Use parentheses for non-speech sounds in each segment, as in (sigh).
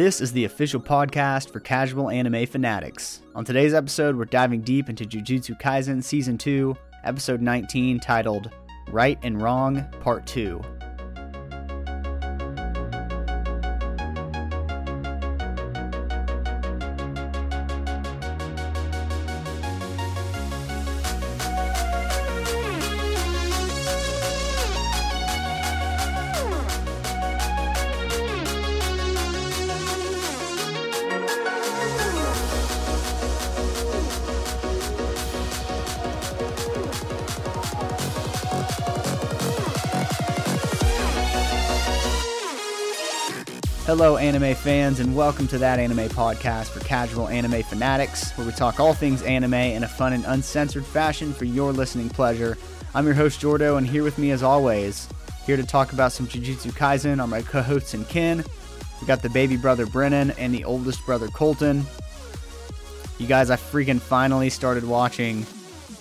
This is the official podcast for casual anime fanatics. On today's episode, we're diving deep into Jujutsu Kaisen Season 2, Episode 19, titled Right and Wrong, Part 2. Anime fans, and welcome to that anime podcast for casual anime fanatics, where we talk all things anime in a fun and uncensored fashion for your listening pleasure. I'm your host, Jordo, and here with me, as always, here to talk about some Jujutsu Kaisen are my co hosts and kin. We got the baby brother, Brennan, and the oldest brother, Colton. You guys, I freaking finally started watching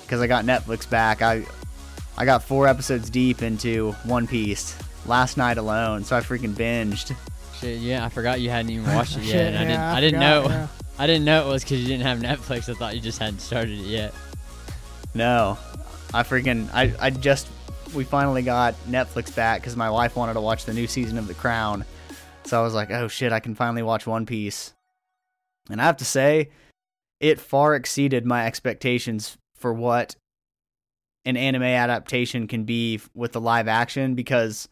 because I got Netflix back. I, I got four episodes deep into One Piece last night alone, so I freaking binged. Shit, yeah, I forgot you hadn't even (laughs) watched it yet. Shit, and I didn't. I I, didn't forgot, know. yeah. (laughs) I didn't know it was because you didn't have Netflix. I thought you just hadn't started it yet. No, I freaking I I just we finally got Netflix back because my wife wanted to watch the new season of The Crown, so I was like, oh shit, I can finally watch One Piece, and I have to say, it far exceeded my expectations for what an anime adaptation can be with the live action because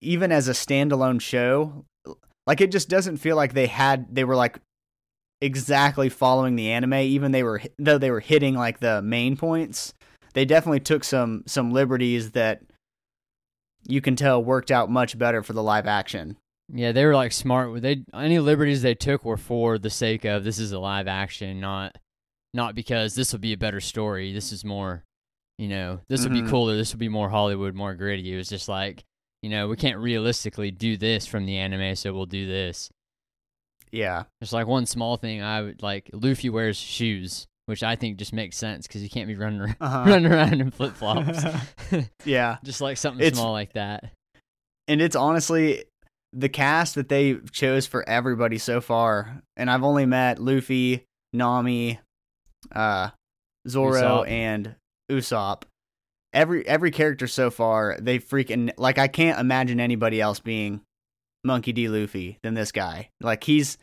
even as a standalone show, like it just doesn't feel like they had they were like exactly following the anime even they were though they were hitting like the main points they definitely took some some liberties that you can tell worked out much better for the live action Yeah, they were like smart. They any liberties they took were for the sake of this is a live action, not not because this will be a better story. This is more, you know, this will Mhm. be cooler. This will be more Hollywood, more gritty. It was just like, you know, we can't realistically do this from the anime, so we'll do this. yeah There's like one small thing I would like. Luffy wears shoes, which I think just makes sense because you can't be running around, (laughs) uh-huh. running around in flip flops. (laughs) (laughs) yeah just like something It's- small like that. and it's honestly the cast that they chose for everybody so far and i've only met luffy nami uh zoro Usopp. and usopp every every character so far they freaking like i can't imagine anybody else being monkey d luffy than this guy like he's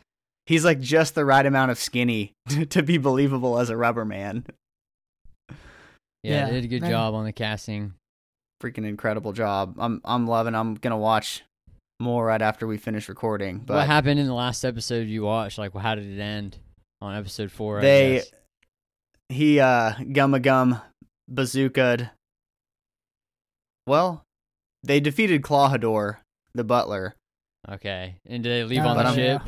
he's like just the right amount of skinny (laughs) to be believable as a rubber man Yeah, Yeah, they did a good man. job on the casting. freaking incredible job i'm i'm loving i'm gonna watch more right after we finish recording but what happened in the last episode you watched? Like, how did it end on episode four? I They- guess? he uh gumma gum bazookaed well they defeated Klahadore the butler okay. And did they leave Oh, on the I'm- ship?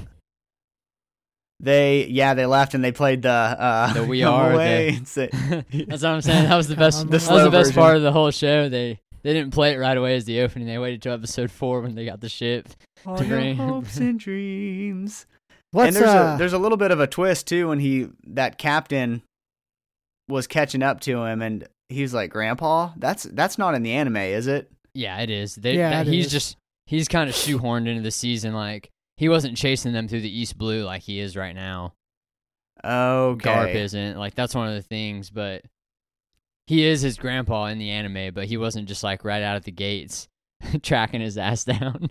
they yeah they left and they played the uh The (laughs) We Are, away the- (laughs) That's what I'm saying. That was the best. (laughs) The that was the best version. part of the whole show. They they didn't play it right away as the opening. They waited till episode four when they got the ship. all to your bring- hopes and dreams What's and there's uh, a there's a little bit of a twist too when he that captain was catching up to him and he's like grandpa that's that's not in the anime is it Yeah, it is. They, Yeah, that- it he's is. just he's kind of shoehorned into the season. Like he wasn't chasing them through the East Blue like he is right now. Oh, okay Garp isn't. Like that's one of the things, but he is his grandpa in the anime, but he wasn't just like right out of the gates (laughs) tracking his ass down.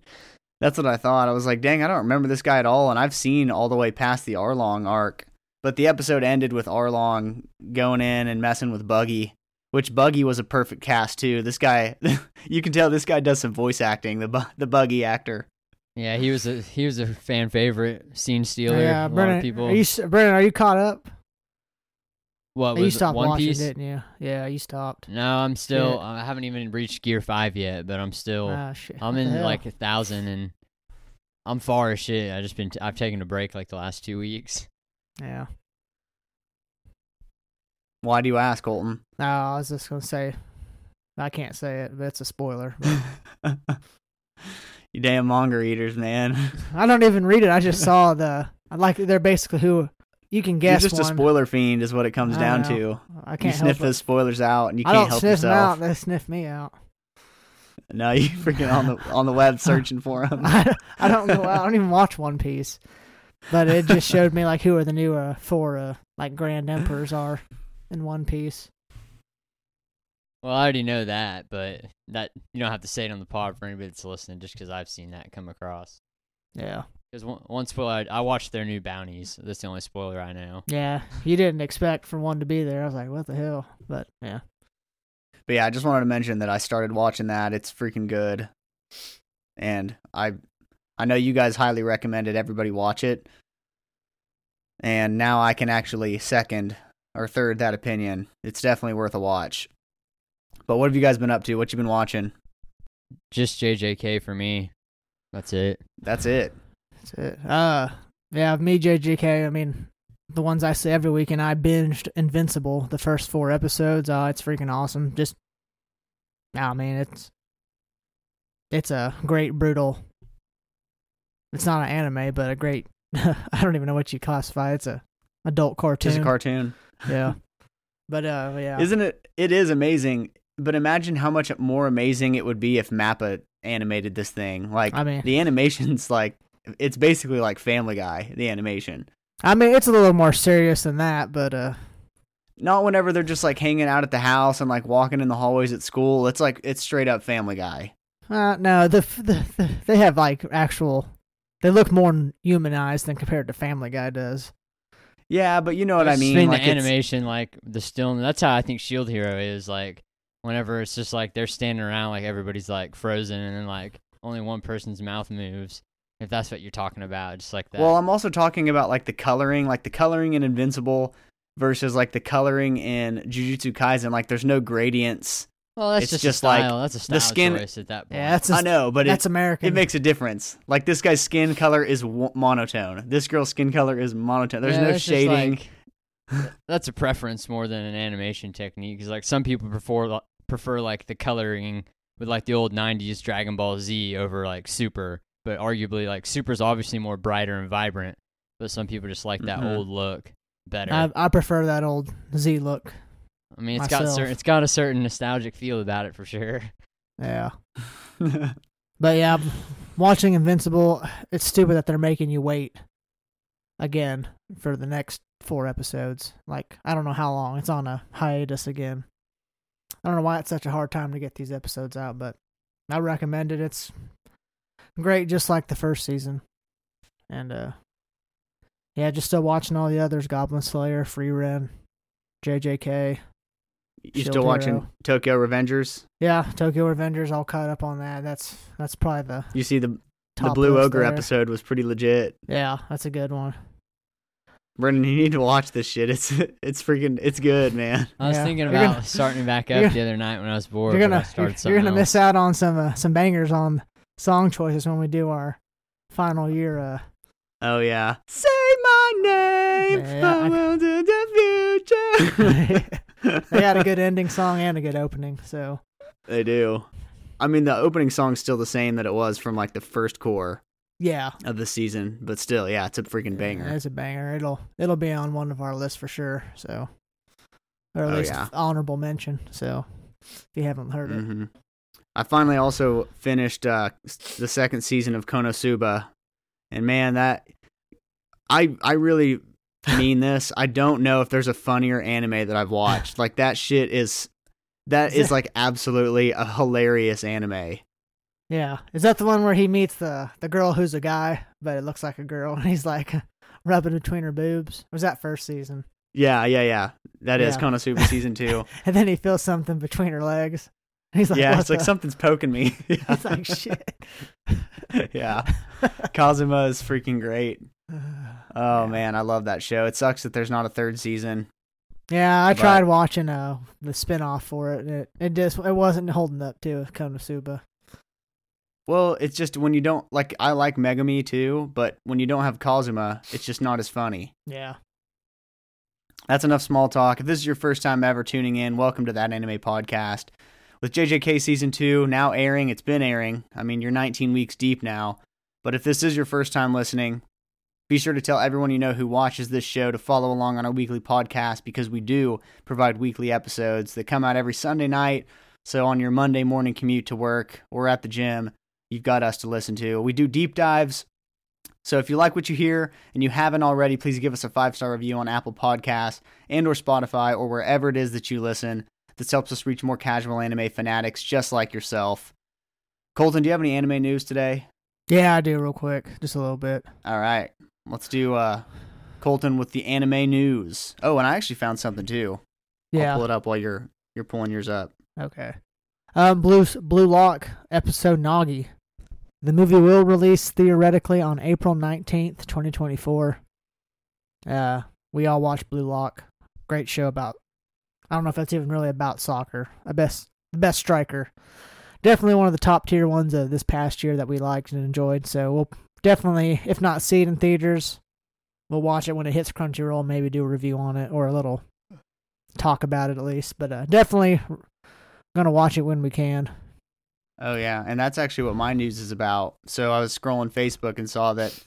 That's what I thought. I was like, dang, I don't remember this guy at all. And I've seen all the way past the Arlong arc. But the episode ended with Arlong going in and messing with Buggy, which Buggy was a perfect cast too. This guy, (laughs) you can tell this guy does some voice acting, the, bu- the Buggy actor. yeah, he was a he was a fan favorite, scene stealer. yeah, a Brennan, people. Are you, Brennan, are you caught up? what you was it, stopped One watching, Piece? didn't you? Yeah, you stopped. No, I'm still. Shit. I haven't even reached Gear Five yet, but I'm still. Ah, shit. I'm in hell? like a thousand, and I'm far as shit. I just been. T- I've taken a break like the last two weeks. Yeah. Why do you ask, Colton? No, I was just gonna say. I can't say it, but it's a spoiler. (laughs) you damn manga eaters, man. I don't even read it. I just (laughs) saw the. I like they're basically who you can You're guess just a spoiler fiend, is what it comes down to. I can't sniff help those spoilers out, and you. I can't don't help sniff them yourself. out. They sniff me out. (laughs) No, you freaking on the on the web searching for them. I, I don't know. I don't even watch One Piece. but it just showed me like who are the new uh, four uh, like Grand Emperors are in One Piece. Well, I already know that, but that you don't have to say it on the pod for anybody that's listening, just because I've seen that come across. Yeah, Because one, one spoiler, I, I watched their new bounties. That's the only spoiler I know. yeah. You didn't expect for one to be there. I was like, what the hell? But yeah, But yeah, I just wanted to mention that I started watching that. It's freaking good. And I I know you guys highly recommended everybody watch it. And now I can actually second or third that opinion. It's definitely worth a watch. But what have you guys been up to? What you been watching? Just JJK for me. That's it. That's it. that's it. Uh, yeah. Me, JJK. I mean, the ones I see every week, and I binged Invincible the first four episodes. Oh, it's freaking awesome. Just, I mean, it's it's a great brutal. It's not an anime, but a great. (laughs) I don't even know what you classify. It's a adult cartoon. Just a cartoon. Yeah. But uh, yeah. Isn't it? It is amazing. But imagine how much more amazing it would be if Mappa animated this thing. Like I mean- the animation's like it's basically like Family Guy. The animation. I mean, it's a little more serious than that, but uh, Not whenever they're just like hanging out at the house and like walking in the hallways at school. It's like it's straight up Family Guy. uh no, the, the the they have like actual. They look more humanized than compared to Family Guy does. Yeah, but you know what I mean. Like the animation, like the still. That's how I think Shield Hero is. Like whenever it's just like they're standing around, like everybody's like frozen, and then like only one person's mouth moves. If that's what you're talking about, just like that. Well, I'm also talking about like the coloring, like the coloring in Invincible versus like the coloring in Jujutsu Kaisen. Like there's no gradients. Well, that's it's just, just a like that's a style the skin- choice at that point. Yeah, that's I a, know, but that's it, American. it makes a difference. Like this guy's skin color is w- monotone. This girl's skin color is monotone. There's Yeah, no that's just shading. like- that's a preference more than an animation technique. Because like some people prefer prefer like the coloring with like the old '90s Dragon Ball Z over like Super, but arguably like Super's obviously more brighter and vibrant. But some people just like that Mhm. old look better. I, I prefer that old Z look. I mean, it's got myself. certain, it's got a certain nostalgic feel about it for sure. Yeah. (laughs) But yeah, watching Invincible, it's stupid that they're making you wait again for the next four episodes. Like, I don't know how long. It's on a hiatus again. I don't know why it's such a hard time to get these episodes out, but I recommend it. It's great, just like the first season. And, uh, yeah, just still watching all the others Goblin Slayer, Frieren, JJK. You Shield still watching Hero. Tokyo Revengers? Yeah, Tokyo Revengers, all caught up on that. That's that's probably the You see the the Blue Ogre there. episode was pretty legit. Yeah, that's a good one. Brennan, you need to watch this shit. It's (laughs) it's freaking it's good, man. I was Yeah. thinking about gonna- starting it back (laughs) up the other night when I was bored. you're gonna you're, you're gonna miss out on some uh, some bangers on song choices when we do our final year. Uh, Oh yeah. Say my name. Yeah, I- I will to the future. (laughs) they had a (laughs) good ending song and a good opening. So They do. I mean, the opening song's still the same that it was from like the first core yeah, of the season, but still, yeah, it's a freaking banger. It's a banger. It'll it'll be on one of our lists for sure. So, or at Oh, least yeah. honorable mention. So, if you haven't heard it, hmm I finally also finished uh, the second season of Konosuba, and man, that I I really mean this. I don't know if there's a funnier anime that I've watched. like that shit is that is like absolutely a hilarious anime. yeah, is that the one where he meets the the girl who's a guy, but it looks like a girl, (laughs) and he's like rubbing between her boobs? Or was that first season? Yeah, yeah, yeah. That is Yeah. Konosuba (laughs) season two. And then he feels something between her legs. He's like, yeah, it's like something's poking me. (laughs) He's like, shit. yeah, Kazuma is freaking great. Uh, Oh man, I love that show. It sucks that there's not a third season. Yeah, I But- tried watching uh the spinoff for it. And it it just it wasn't holding up to Konosuba. Well, it's just when you don't like I like Megumin too, but when you don't have Kazuma, it's just not as funny. Yeah. That's enough small talk. If this is your first time ever tuning in, welcome to that anime podcast. With JJK season 2 now airing, it's been airing. I mean, you're 19 weeks deep now. But if this is your first time listening, be sure to tell everyone you know who watches this show to follow along on our weekly podcast because we do provide weekly episodes that come out every Sunday night. So on your Monday morning commute to work or at the gym, you've got us to listen to. We do deep dives So if you like what you hear and you haven't already, please give us a five star review on Apple Podcasts and or Spotify or wherever it is that you listen. This helps us reach more casual anime fanatics just like yourself. Colton, do you have any anime news today? Yeah, I do real quick, just a little bit. All right, let's do uh, Colton with the anime news. Oh, and I actually found something too. I'll Yeah. pull it up while you're you're pulling yours up. Okay. Um, Blue Blue Lock episode Nagi. The movie will release theoretically on April nineteenth, twenty twenty four. Uh, we all watched Blue Lock. Great show about. I don't know if that's even really about soccer. A best the best striker. Definitely one of the top tier ones of this past year that we liked and enjoyed. So we'll definitely, if not see it in theaters, we'll watch it when it hits Crunchyroll. Maybe do a review on it or a little talk about it at least. But uh, definitely gonna watch it when we can. Oh yeah, and that's actually what my news is about. So I was scrolling Facebook and saw that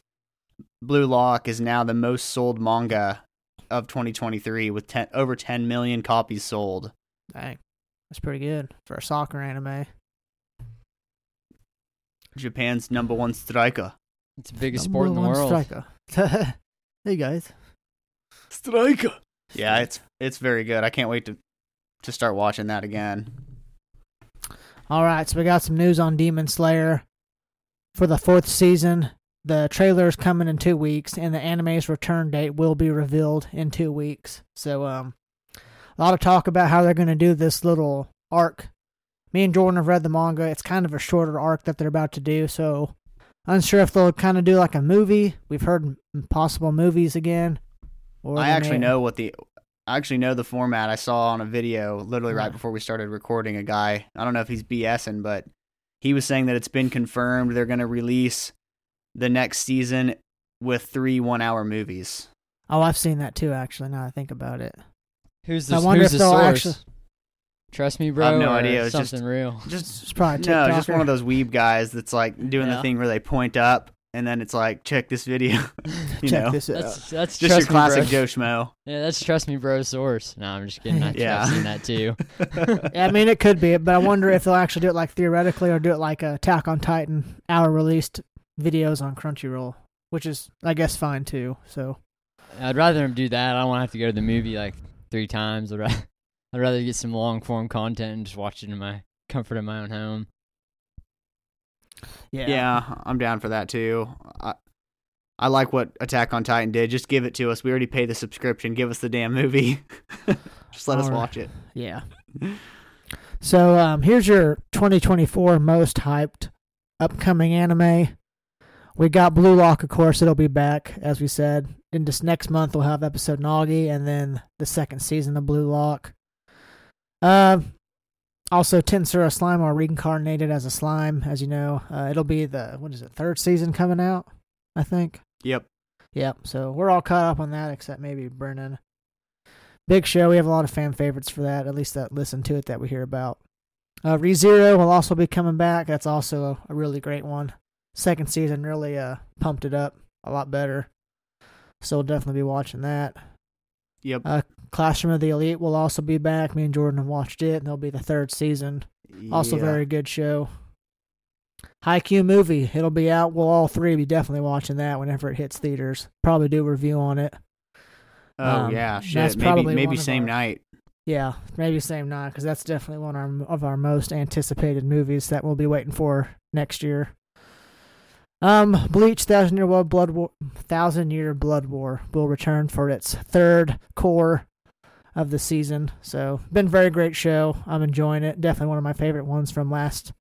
Blue Lock is now the most sold manga of 2023 with 10, over 10 million copies sold. Dang, that's pretty good for a soccer anime. Japan's number one striker. It's the biggest sport in the one world. striker. (laughs) hey guys. Striker. Yeah, it's it's very good. I can't wait to to start watching that again. All right, so we got some news on Demon Slayer for the fourth season. The trailer is coming in two weeks, and the anime's return date will be revealed in two weeks. So, um, a lot of talk about how they're going to do this little arc. Me and Jordan have read the manga. It's kind of a shorter arc that they're about to do. So, unsure if they'll kind of do like a movie. We've heard possible movies again. Or I actually may- know what the I actually know the format. I saw on a video literally right Yeah. before we started recording a guy. I don't know if he's BSing, but he was saying that it's been confirmed they're going to release the next season with three one-hour movies. Oh, I've seen that too. Actually, now I think about it. Who's I the, wonder who's if the they'll source? actually- Trust me, bro. I have no or idea. It's something just- real. Just It's probably a no, just one of those weeb guys that's like doing Yeah. the thing where they point up and then it's like check this video. (laughs) (laughs) you Check know, this out. That's that's just your trust me, classic bro. Joe Schmo. Yeah, that's trust me, bro. Source. No, I'm just kidding. (laughs) I Yeah. I've seen that too. Yeah, I mean, it could be, but I wonder if they'll actually do it like theoretically or do it like a Attack on Titan hour released videos on Crunchyroll, which is, I guess, fine too. So, I'd rather them do that. I don't want to have to go to the movie like three times. I'd rather, I'd rather get some long form content and just watch it in my comfort of my own home. yeah. Yeah, I'm down for that too. I, I like what Attack on Titan did. Just give it to us. We already pay the subscription. Give us the damn movie. (laughs) Just let us Alright. watch it. Yeah. (laughs) So, um, here's your 2024 most hyped upcoming anime. We got Blue Lock, of course. It'll be back, as we said. In this next month, we'll have episode Nagi and then the second season of Blue Lock. Uh, also, Tensura Slime are reincarnated as a slime, as you know. Uh, it'll be the, what is it, third season coming out, I think. Yep. Yep. So we're all caught up on that, except maybe Brennan. Big show. We have a lot of fan favorites for that. At least that listen to it that we hear about. Uh, ReZero will also be coming back. That's also a, a really great one. Second season really uh pumped it up a lot better. So we'll definitely be watching that. Yep. Uh, Classroom of the Elite will also be back. Me and Jordan have watched it, and there'll be the third season. Also, Yeah. very good show. Haikyuu movie. It'll be out. We'll all three be definitely watching that whenever it hits theaters. Probably do a review on it. Oh um, yeah, that's shit. Maybe probably maybe same our- night. Yeah, maybe same night because that's definitely one of our, of our most anticipated movies that we'll be waiting for next year. Um, Bleach Thousand Year Blood War, Thousand Year Blood War will return for its third core of the season. So, been very great show. I'm enjoying it. Definitely one of my favorite ones from last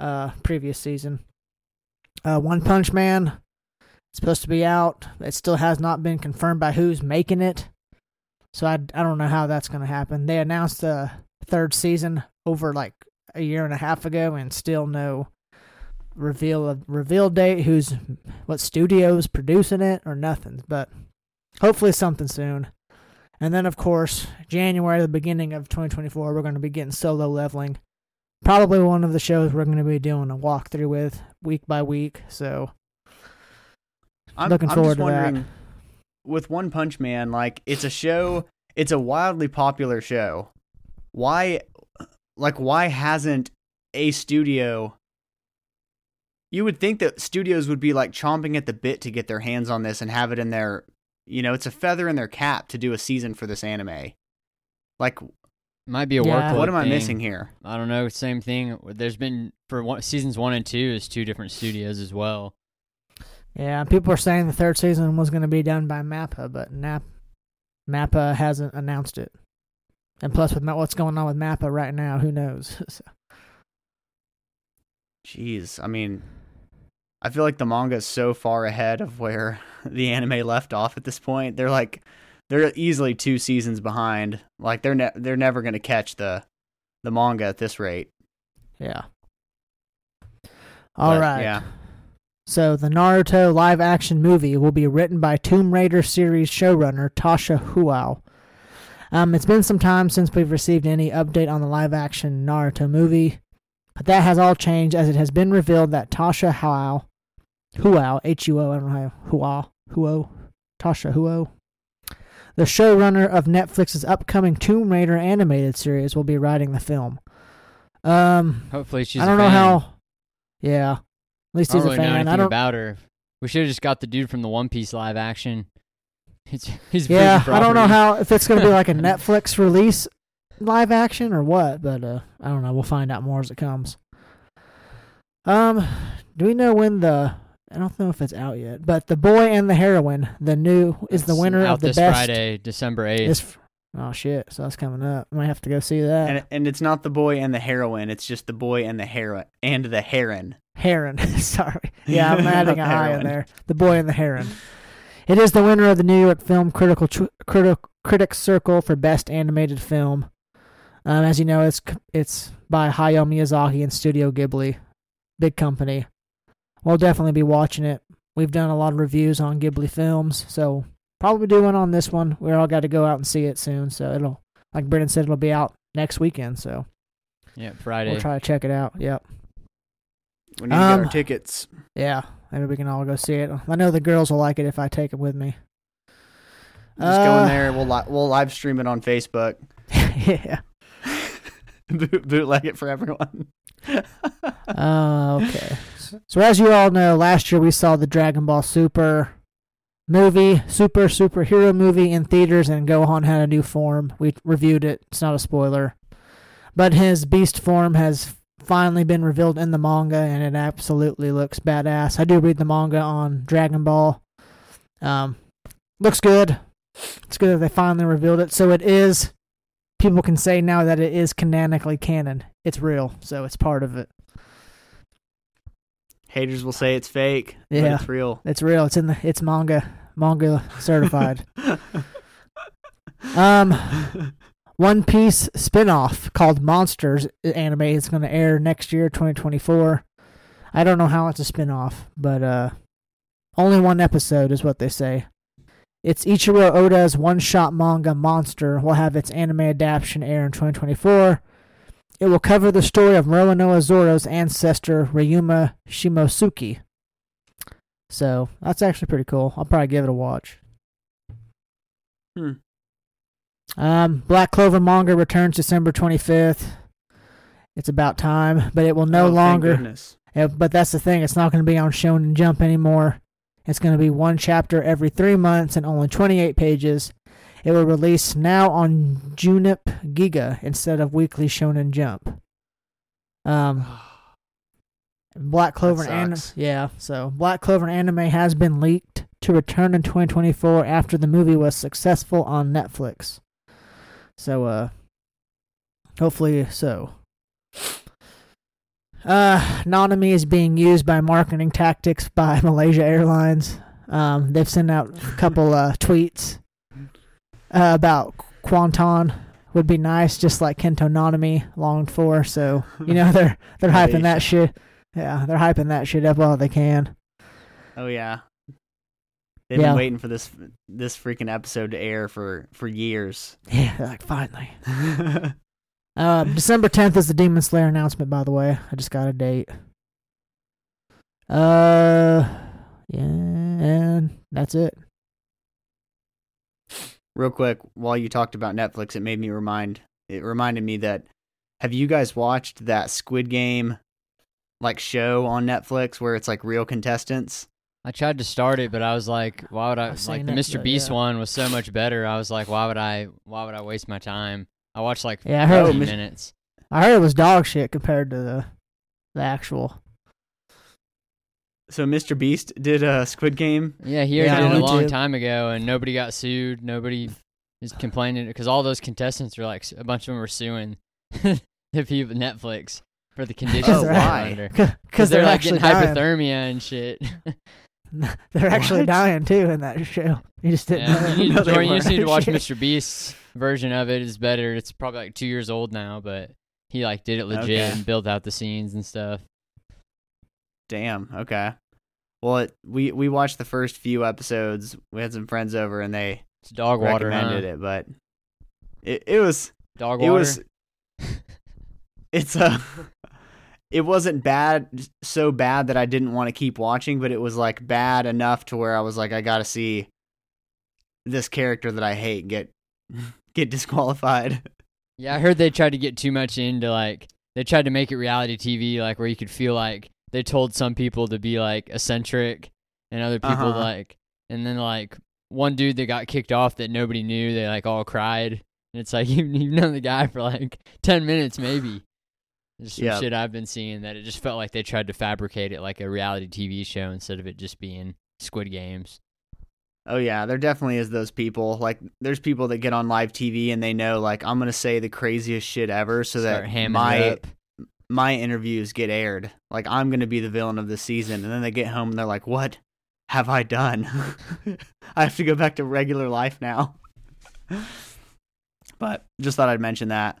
uh previous season. Uh, One Punch Man supposed to be out. It still has not been confirmed by who's making it. So I, I don't know how that's going to happen. They announced the third season over like a year and a half ago, and still no reveal of reveal date. Who's what studios producing it or nothing? But hopefully something soon. And then of course January, the beginning of 2024, we're going to be getting solo leveling. Probably one of the shows we're going to be doing a walkthrough with week by week. So I'm, Looking I'm forward just to that. With One Punch Man, like it's a show. It's a wildly popular show. Why, like, why hasn't a studio you would think that studios would be like chomping at the bit to get their hands on this and have it in their, you know, it's a feather in their cap to do a season for this anime. Like, Might be a Yeah. workload. what am I thing. missing here? I don't know. Same thing. There's been for one, seasons one and two is two different studios as well. Yeah, people are saying the third season was going to be done by Mappa, but Nap Mappa hasn't announced it. And plus, with what's going on with Mappa right now, who knows? (laughs) So- Jeez, I mean, I feel like the manga is so far ahead of where (laughs) the anime left off at this point. They're like, they're easily two seasons behind. Like they're ne- they're never gonna catch the the manga at this rate. yeah. All But, right. Yeah. So the Naruto live action movie will be written by Tomb Raider series showrunner Tasha Huao. Um, it's been some time since we've received any update on the live action Naruto movie, but that has all changed as it has been revealed that Tasha Huao, Huao, H U O, I don't know how, Huao, Huo, Tasha Huo, the showrunner of Netflix's upcoming Tomb Raider animated series, will be writing the film. Um, Hopefully she's. I a don't know fan. how. Yeah, at least I don't he's really a know fan. anything I don't. about her. We should have just got the dude from the One Piece live action. (laughs) He's, he's Yeah, I don't know how if it's going to be like a (laughs) Netflix release live action or what, but uh, I don't know. We'll find out more as it comes. Um, do we know when the? I don't know if it's out yet, but the boy and the heroine, the new is the winner out of the this best. Friday, December eighth. Oh shit! So that's coming up. I might have to go see that. And and it's not the boy and the heroine. It's just the boy and the heron and the heron. Heron. (laughs) Sorry. Yeah, I'm (laughs) adding a Not in there. The Boy and the Heron. It is the winner of the New York Film Critical Tr- Criti- Critics Circle for Best Animated Film. Um, as you know, it's it's by Hayao Miyazaki and Studio Ghibli, big company. We'll definitely be watching it. We've done a lot of reviews on Ghibli films, so probably do one on this one. We all got to go out and see it soon, so it'll, like Brennan said, it'll be out next weekend. So yeah, Friday. we'll try to check it out. Yep. We need to Um, get our tickets. Yeah, maybe we can all go see it. I know the girls will like it if I take them with me. Just go uh, in there. We'll li- we'll live stream it on Facebook. (laughs) yeah. (laughs) Boot- bootleg it for everyone. (laughs) Uh, okay. So as you all know, last year we saw the Dragon Ball Super movie, super superhero movie in theaters, and Gohan had a new form. We reviewed it. It's not a spoiler, but his beast form has finally been revealed in the manga, and it absolutely looks badass. I do read the manga on Dragon Ball. Um, looks good. It's good that they finally revealed it. So it is. People can say now that it is canonically canon. It's real, so it's part of it. Haters will say it's fake. but Yeah. it's real. It's real. It's in the. It's manga. Manga (laughs) certified. um, One Piece spin-off called Monsters anime is going to air next year, 2024. I don't know how it's a spin-off, but uh, only one episode is what they say. It's Eiichiro Oda's one-shot manga Monster will have its anime adaptation air in 2024. It will cover the story of Roronoa Zoro's ancestor Ryuma Shimotsuki. So that's actually pretty cool. I'll probably give it a watch. Hmm. Um, Black Clover manga returns December 25th. It's about time, but it will no Oh, longer. goodness. Yeah, but that's the thing. It's not going to be on Shonen Jump anymore. It's going to be one chapter every three months and only 28 pages. It will release now on Jump GIGA instead of weekly Shonen Jump. Um, Black Clover and yeah, so Black Clover anime has been leaked to return in 2024 after the movie was successful on Netflix. So uh hopefully so. Uh Nanami is being used by marketing tactics by (laughs) Malaysia Airlines. Um they've sent out a couple uh tweets uh, about Kuantan would be nice just like Kento Nanami longed for, so you know they're they're (laughs) hyping that shit. Yeah, they're hyping that shit up all they can. Oh yeah. They've Yeah. been waiting for this this freaking episode to air for for years. (laughs) Yeah, like finally. Um, (laughs) December 10th is the Demon Slayer announcement, by the way. I just got a date. Uh, yeah, and that's it. Real quick, while you talked about Netflix, it made me remind it reminded me that have you guys watched that Squid Game like show on Netflix where it's like real contestants. I tried to start it, but I was like, why would I? I've Like the it, Mr. but Beast yeah. one was so much better. I was like, why would I? Why would I waste my time? I watched like Yeah, I heard- 15 Oh, minutes. I heard it was dog shit compared to the the actual. So Mr. Beast did a Squid Game. Yeah, he Yeah, did it a long YouTube. time ago, and nobody got sued. Nobody is complaining because all those contestants were like a bunch of them were suing (laughs) the people Netflix for the conditions Oh, why? Because (laughs) they're, they're, like actually getting dying. hypothermia and shit. (laughs) they're actually What? dying too in that show. You just didn't know. Yeah, that. you, need to, they Jordan, you just need to watch Mr. Beast's version of it. It's better. It's probably like two years old now, but he like did it legit Okay. and built out the scenes and stuff. Damn. Okay. Well, it, we we watched the first few episodes. We had some friends over and they It's dog water, huh? it, but it it was Dog water. it was (laughs) it's a it wasn't bad so bad that I didn't want to keep watching, but it was like bad enough to where I was like I got to see this character that I hate get (laughs) get disqualified. Yeah, I heard they tried to get too much into like they tried to make it reality TV, like where you could feel like they told some people to be like eccentric and other people Uh-huh. like, and then like one dude that got kicked off that nobody knew, they like all cried, and it's like (laughs) you you've known the guy for like ten minutes maybe. There's some Yeah. shit I've been seeing that it just felt like they tried to fabricate it like a reality TV show instead of it just being Squid Games. Oh yeah, there definitely is those people. Like there's people that get on live TV and they know like I'm going to say the craziest shit ever so Start that my up. My interviews get aired. Like I'm going to be the villain of the season and then they get home and they're like, "What have I done? (laughs) I have to go back to regular life now." (laughs) but just thought I'd mention that.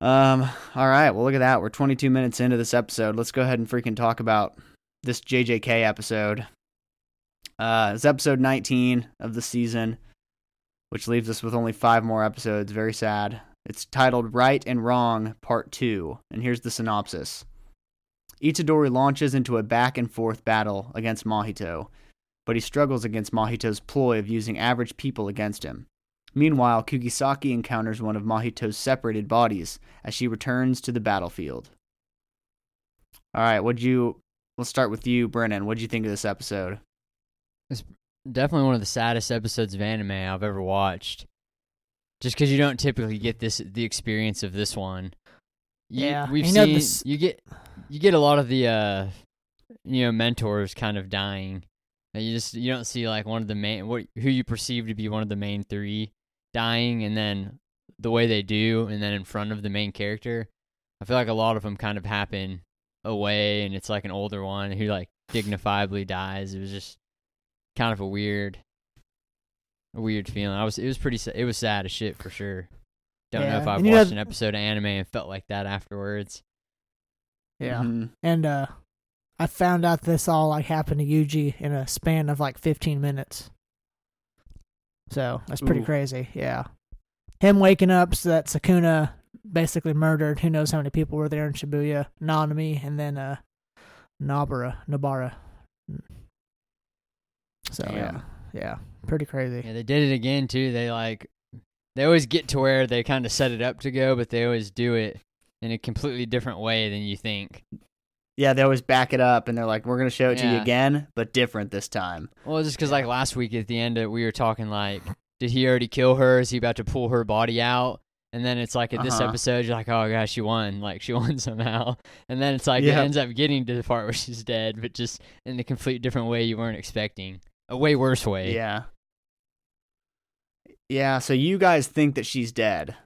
Um all right, well look at that. We're 22 minutes into this episode. Let's go ahead and freaking talk about this JJK episode. Uh, it's episode 19 of the season, which leaves us with only five more episodes. Very sad. It's titled Right and Wrong Part 2, and here's the synopsis. Itadori launches into a back and forth battle against Mahito, but he struggles against Mahito's ploy of using average people against him. Meanwhile, Kugisaki encounters one of Mahito's separated bodies as she returns to the battlefield. All right, what'd you. Let's start with you, Brennan. What'd you think of this episode? It's definitely one of the saddest episodes of anime I've ever watched. Just because you don't typically get this the experience of this one. You- Yeah, we've you seen this- you get you get a lot of the uh you know mentors kind of dying. And you just you don't see like one of the main what who you perceive to be one of the main three dying, and then the way they do, and then in front of the main character. I feel like a lot of them kind of happen away, and it's like an older one who like dignifiably dies. It was just kind of a weird, a weird feeling. I was it was pretty sa- it was sad as shit for sure. Don't know if I've and you know- watched an episode of anime and felt like that afterwards. Yeah. Mhm. And uh I found out this all like happened to Yuji in a span of like 15 minutes. So that's pretty Ooh. crazy. Yeah. Him waking up so that Sukuna basically murdered who knows how many people were there in Shibuya, Nanami, and then uh Nobara, Nobara. So yeah, Damn. Yeah, pretty crazy. Yeah, they did it again too. They like they always get to where they kind of set it up to go, but they always do it in a completely different way than you think. Yeah, they always back it up and they're like, we're going to show it to you again, but different this time. Well, just because like last week at the end, of, we were talking like, did he already kill her? Is he about to pull her body out? And then it's like at this Uh-huh. episode, you're like, oh gosh, she won. Like she (laughs) won somehow. And then it's like Yeah. it ends up getting to the part where she's dead, but just in a complete different way you weren't expecting. A way worse way. Yeah. Yeah, so you guys think that she's dead.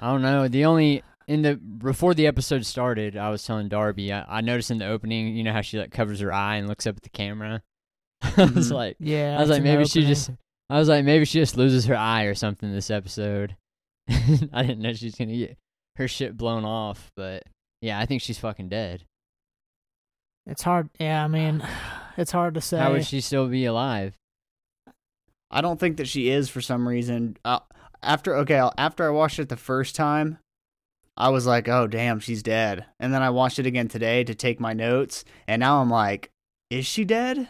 I don't know. The only in the before the episode started, I was telling Darby. I, I noticed in the opening, you know how she like covers her eye and looks up at the camera. (laughs) I was Mhm. like, Yeah. I was like, maybe she just. I was like, maybe she just loses her eye or something this episode. (laughs) I didn't know she's gonna get her shit blown off, but yeah, I think she's fucking dead. It's hard. Yeah, I mean, it's hard to say. How would she still be alive? I don't think that she is for some reason. Uh, after okay, after I watched it the first time, I was like, "Oh damn, she's dead." And then I watched it again today to take my notes, and now I'm like, "Is she dead?"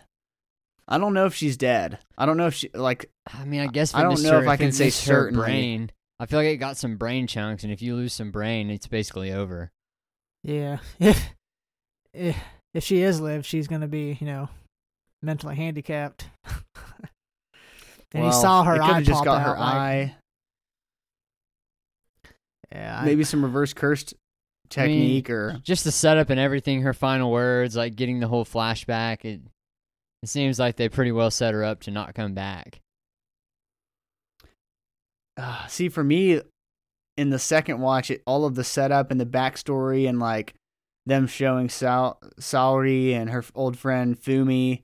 I don't know if she's dead. I don't know if she like I mean, I guess I don't know her- if I can say certain brain. I feel like it got some brain chunks, and if you lose some brain, it's basically over. Yeah. (laughs) If if, if she is live, she's gonna be you know mentally handicapped. (laughs) and well, you saw her they eye just pop got out, her like- eye. Yeah, I- Maybe some reverse cursed I mean, technique or just the setup and everything, her final words, like getting the whole flashback. It it seems like they pretty well set her up to not come back. uh, (sighs) see for me in the second watch it all of the setup and the backstory and like them showing Sal Saori and her old friend Fumi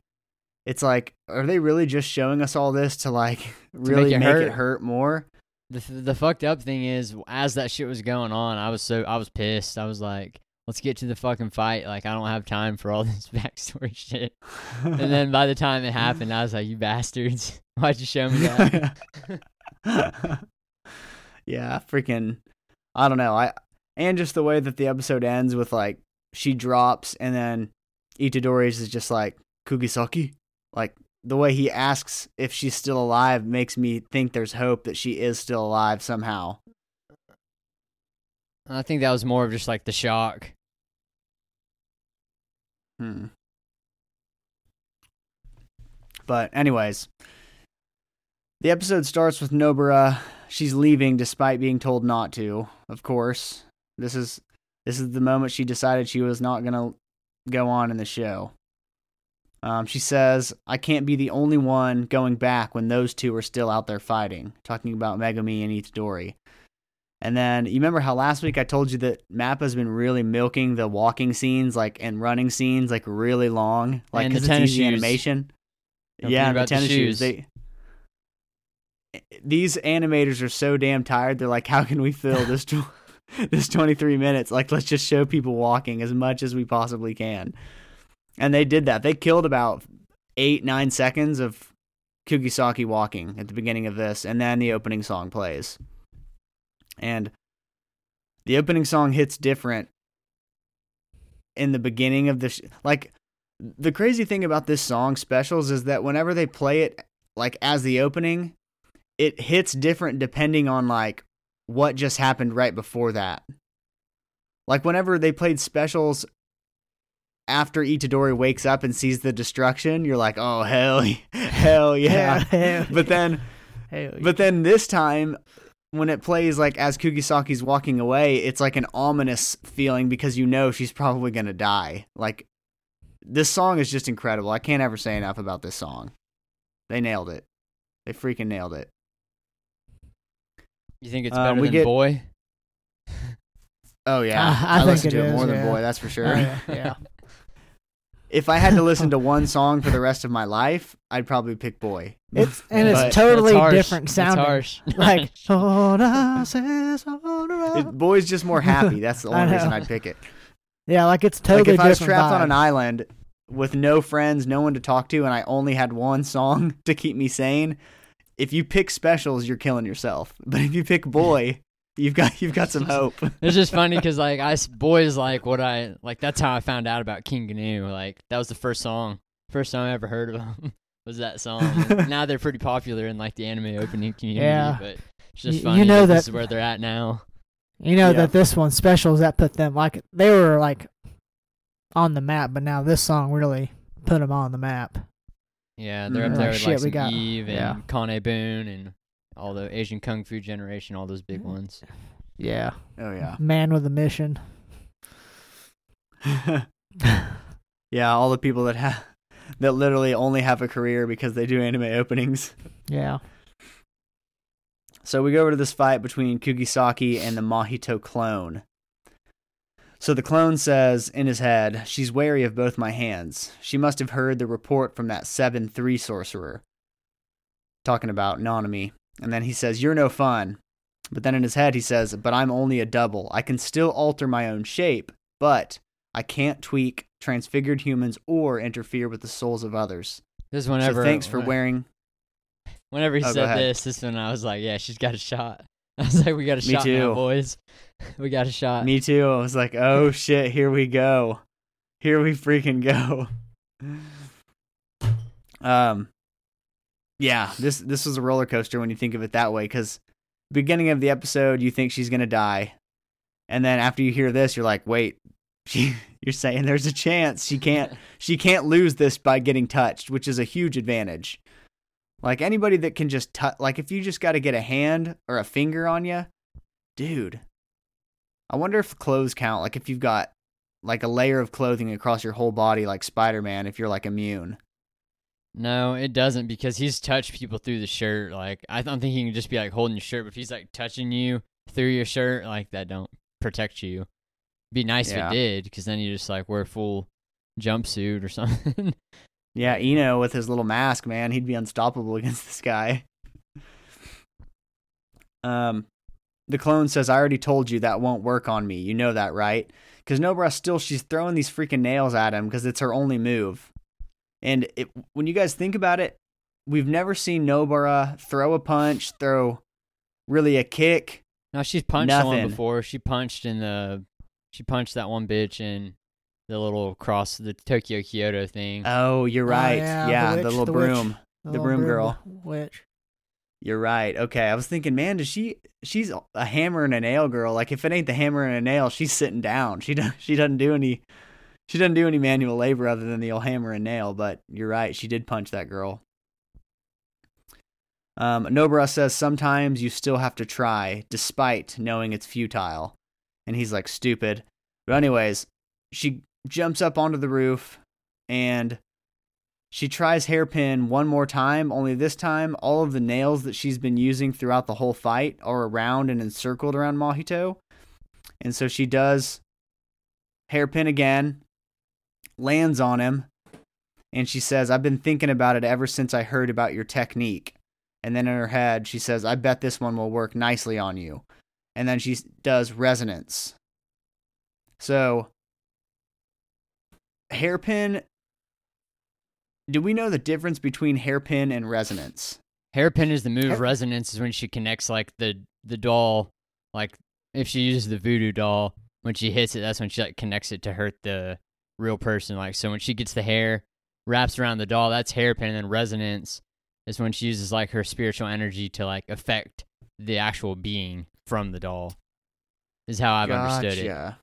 it's like are they really just showing us all this to like (laughs) really it make, hurt. it hurt more The the fucked up thing is, as that shit was going on, I was so I was pissed. I was like, let's get to the fucking fight. Like I don't have time for all (laughs) this backstory shit. And then by the time it happened, I was like, you bastards, (laughs) why'd you show me that? yeah freaking I don't know I and just the way that the episode ends with like she drops and then Itadori's is just like Kugisaki like the way he asks if she's still alive makes me think there's hope that she is still alive somehow. I think that was more of just like the shock. Hmm. But anyways, the episode starts with Nobara. She's leaving despite being told not to. Of course, this is this is the moment she decided she was not gonna go on in the show. Um, she says, "I can't be the only one going back when those two are still out there fighting." Talking about Megumi and Itadori. And then you remember how last week I told you that Mappa's been really milking the walking scenes, like and running scenes, like really long, like And the 'cause it's tennis easy shoes. animation. Don't yeah, the about the tennis shoes. shoes. They these animators are so damn tired. They're like, how can we fill this (laughs) this 23 minutes? Like, let's just show people walking as much as we possibly can. And they did that. They killed about eight, nine seconds of Kugisaki walking at the beginning of this, and then the opening song plays. And the opening song hits different in the beginning of the sh- like the crazy thing about this song specials is that whenever they play it like as the opening it hits different depending on like what just happened right before that like whenever they played specials after Itadori wakes up and sees the destruction you're like oh hell (laughs) hell (laughs) yeah Hell but then (laughs) Hell yeah. but then this time, when it plays like as Kugisaki's walking away, it's like an ominous feeling because you know she's probably gonna die. Like this song is just incredible. I can't ever say enough about this song. They nailed it. They freaking nailed it. You think it's Uh, better we than get- Boy? Oh yeah, Uh, I think listened it to it is, more than boy. That's for sure. Oh, yeah, (laughs) yeah. if I had to listen to (laughs) one song for the rest of my life, I'd probably pick Boy. It's (laughs) and it's But- totally That's harsh. different That's sounding. harsh. Like "Soda says soda." It, Boy's just more happy. That's the only reason I'd pick it. yeah, like it's totally like if I was different. trapped on an island with no friends, no one to talk to, and I only had one song to keep me sane, if you pick specials, you're killing yourself. (laughs) But if you pick boy, you've got you've got some (laughs) hope. It's just funny (laughs) because like I s- boys like what I like. That's how I found out about King Gnu. Like that was the first song, first song I ever heard of them was that song. And now they're pretty popular in like the anime opening community. Yeah. but it's just Y- funny. you know that, this that- is where they're at now. You know Yeah. that this one specials that put them like they were like on the map, but now this song really put them on the map. Yeah, they're Mm. up Like, there with shit, like we some got- Eve and yeah. KANA-BOON and all the Asian Kung Fu generation, all those Mm-hmm. big ones. Yeah, oh yeah, (laughs) man with a mission. (laughs) yeah. All the people that have that literally only have a career because they do anime openings. Yeah, So we go over to this fight between Kugisaki and the Mahito clone. So the clone says in his head, She's wary of both my hands. She must have heard the report from that 7 3 sorcerer. Talking about Nanami. And then he says, You're no fun. But then in his head, he says, But I'm only a double. I can still alter my own shape, but I can't tweak transfigured humans or interfere with the souls of others. This is whenever. so thanks for when- wearing. Whenever he Oh, said this, this one I was like, yeah, she's got a shot. (laughs) I was like, we got a Me shot now, too. boys. (laughs) we got a shot. Me too. I was like, oh (laughs) shit, here we go. Here we freaking go. Um Yeah, this this was a roller coaster when you think of it that way cuz beginning of the episode you think she's going to die. And then after you hear this you're like, wait, she you're saying there's a chance she can't she can't lose this by getting touched, which is a huge advantage. Like anybody that can just touch, like if you just got to get a hand or a finger on you, dude. I wonder if clothes count. Like if you've got like a layer of clothing across your whole body, like Spider Man, if you're like immune. No, it doesn't because he's touched people through the shirt. Like I don't think he can just be like holding your shirt, but if he's like touching you through your shirt, like that don't protect you. Be nice Yeah. if it did, because then you just like wear a full jumpsuit or (laughs) something. Yeah, Ino with his little mask, man, he'd be unstoppable (laughs) against this guy. Um, the clone says, "I already told you that won't work on me. You know that, right?" Because Nobara still she's throwing these freaking nails at him because it's her only move. And it, when you guys think about it, we've never seen Nobara throw a punch, throw really a kick. no, she's punched Nothing. someone before. She punched in the, she punched that one bitch in the little cross, the Tokyo Kyoto thing. Oh, you're Oh, right. yeah, yeah, the the, little the witch. broom. The little broom girl. Witch. You're right. Okay, I was thinking, man, does she? She's a hammer and a nail girl. Like, if it ain't the hammer and a nail, she's sitting down. She does. (laughs) She doesn't do any. She doesn't do any manual labor other than the old hammer and nail. But you're right. She did punch that girl. Um, Nobara says sometimes you still have to try, despite knowing it's futile. And he's like, stupid. But anyways, she jumps up onto the roof, and she tries hairpin one more time, only this time all of the nails that she's been using throughout the whole fight are around and encircled around Mahito. And so she does hairpin again, lands on him, and she says, I've been thinking about it ever since I heard about your technique. And then in her head, she says, I bet this one will work nicely on you. And then she does resonance. So, hairpin do we know the difference between hairpin and resonance? Hairpin is the move. Hair- Resonance is when she connects like the the doll, like if she uses the voodoo doll, when she hits it, that's when she like connects it to hurt the real person. Like so, when she gets the hair wraps around the doll, that's hairpin. And then resonance is when she uses like her spiritual energy to like affect the actual being from the doll. Is how I've understood it. Gotcha.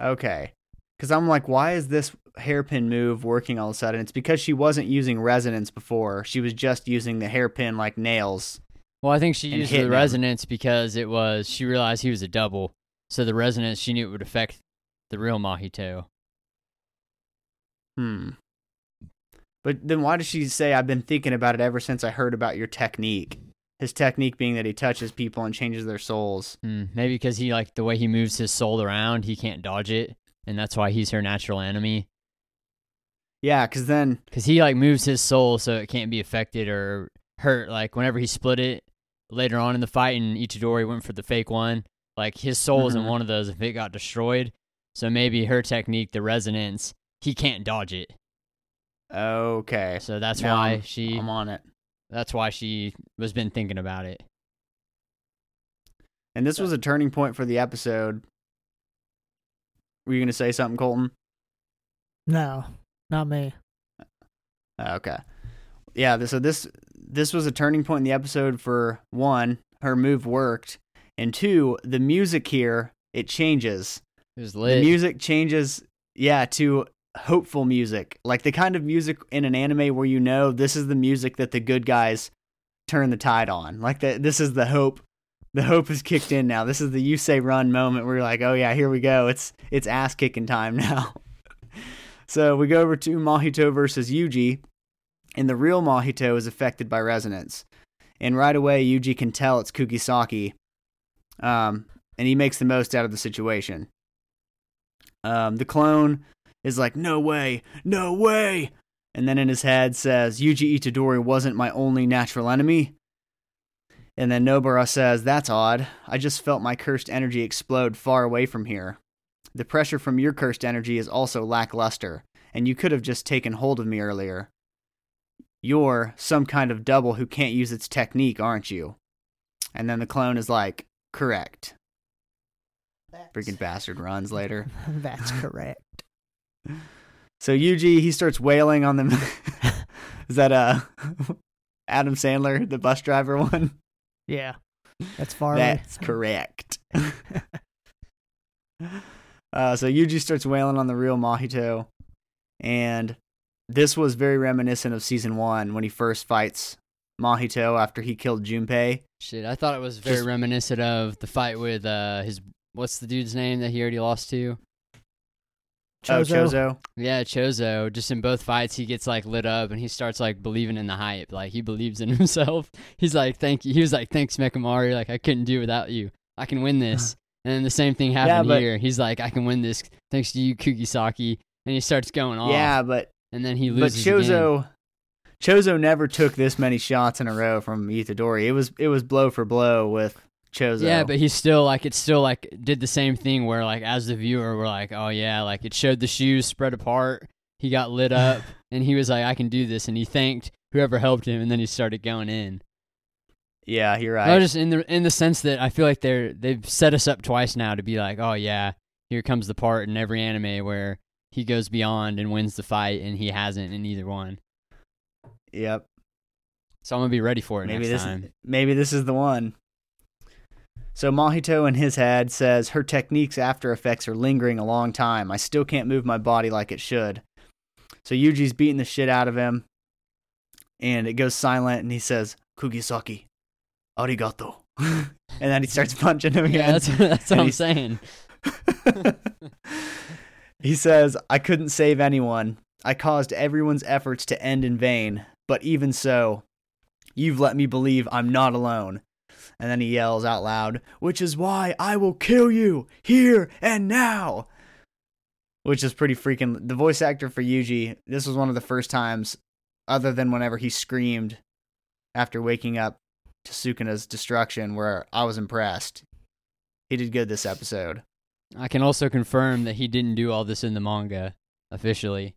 Okay. Because I'm like, why is this hairpin move working all of a sudden? It's because she wasn't using resonance before. She was just using the hairpin like nails. Well, I think she used the him. resonance because it was she realized he was a double. So the resonance she knew it would affect the real Mahito. Hmm. But then why does she say, I've been thinking about it ever since I heard about your technique? His technique being that he touches people and changes their souls. Hmm, maybe because he like the way he moves his soul around, he can't dodge it, and that's why he's her natural enemy. Yeah, because then, Because he like moves his soul so it can't be affected or hurt. Like whenever he split it later on in the fight, and Itadori went for the fake one. Like his soul is in Mhm. one of those if it got destroyed. So maybe her technique, the resonance, he can't dodge it. okay. So that's Now why I'm- she. I'm on it. That's why she was been thinking about it. And this was a turning point for the episode. Were you going to say something, Colton? No, not me. Oh, Okay. Yeah, th- so this this was a turning point in the episode for one, her move worked, and two, the music here it changes. It was lit. The music changes, yeah, to hopeful music, like the kind of music in an anime where you know this is the music that the good guys turn the tide on. Like that, this is the hope. The hope is kicked in now. This is the you say run moment where you're like, oh yeah, here we go. It's it's ass kicking time now. (laughs) so we go over to Mahito versus Yuji, and the real Mahito is affected by resonance, and right away Yuji can tell it's Kugisaki, um, and he makes the most out of the situation. Um, the clone is like, no way, no way. And then in his head says, Yuji Itadori wasn't my only natural enemy. And then Nobara says, that's odd. I just felt my cursed energy explode far away from here. The pressure from your cursed energy is also lackluster, and you could have just taken hold of me earlier. You're some kind of double who can't use its technique, aren't you? And then the clone is like, correct. Freaking bastard runs later. (laughs) That's correct. (laughs) So Yuji, he starts wailing on them. (laughs) Is that uh Adam Sandler, the bus driver one? Yeah, that's Farley. That's correct. (laughs) (laughs) Uh, so Yuji starts wailing on the real Mahito, and this was very reminiscent of season one when he first fights Mahito after he killed Junpei. Shit, I thought it was very Just- reminiscent of the fight with uh his what's the dude's name that he already lost to? Oh, Chozo. Chozo. Yeah, Chozo. Just in both fights, he gets like lit up and he starts like believing in the hype. Like he believes in (laughs) himself. He's like, "Thank you." He was like, "Thanks, Mechamaru. Like I couldn't do without you. I can win this." Uh-huh. And then the same thing happened but- here. He's like, "I can win this thanks to you, Kugisaki." And he starts going off. Yeah, but And then he but loses. again. Chozo, Chozo never took this many shots in a row from Itadori. It was it was blow for blow with Chozo. Yeah, but he's still like it still like did the same thing where like as the viewer we're like, oh yeah, like it showed the shoes spread apart. He got lit up (laughs) and he was like, I can do this, and he thanked whoever helped him, and then he started going in. yeah, you're No, right. just in the in the sense that I feel like they're they've set us up twice now to be like, oh yeah, here comes the part in every anime where he goes beyond and wins the fight, and he hasn't in either one. yep. So I'm gonna be ready for it Maybe next this time. maybe this is the one. So Mahito in his head says her technique's after effects are lingering a long time. I still can't move my body like it should. So Yuji's beating the shit out of him, and it goes silent, and he says, "Kugisaki, arigato," (laughs) and then he starts punching him again. Yeah, that's that's what (laughs) I'm he's- saying. (laughs) he says, I couldn't save anyone. I caused everyone's efforts to end in vain, but even so, you've let me believe I'm not alone. And then he yells out loud, which is why I will kill you here and now. Which is pretty freaking. The voice actor for Yuji, this was one of the first times, other than whenever he screamed after waking up to Sukuna's destruction, where I was impressed. He did good this episode. I can also confirm that he didn't do all this in the manga officially.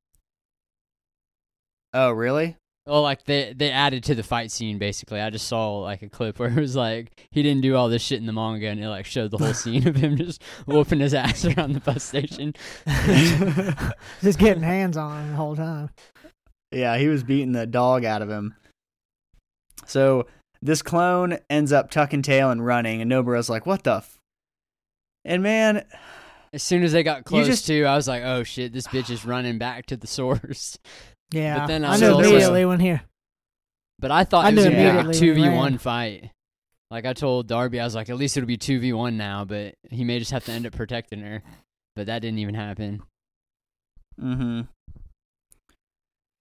Oh, really? Well, like they they added to the fight scene basically. I just saw like a clip (laughs) where it was like he didn't do all this shit in the manga, and it like showed the whole scene of him (laughs) just whooping his (laughs) ass around the bus station. Just getting hands on him the whole time. Yeah, he was beating the dog out of him. So this clone ends up tucking tail and running, and Nobara's like, "What the?" F-? And man, As soon as they got close just- to, I was like, "Oh shit, this bitch is running back to the source." Yeah, But then I I knew immediately when here. But I thought I it was gonna be like a immediately two v one fight. Like I told Darby, I was like, at least it'll be two v one now, but he may just have to end up protecting her. But that didn't even happen. mm-hmm.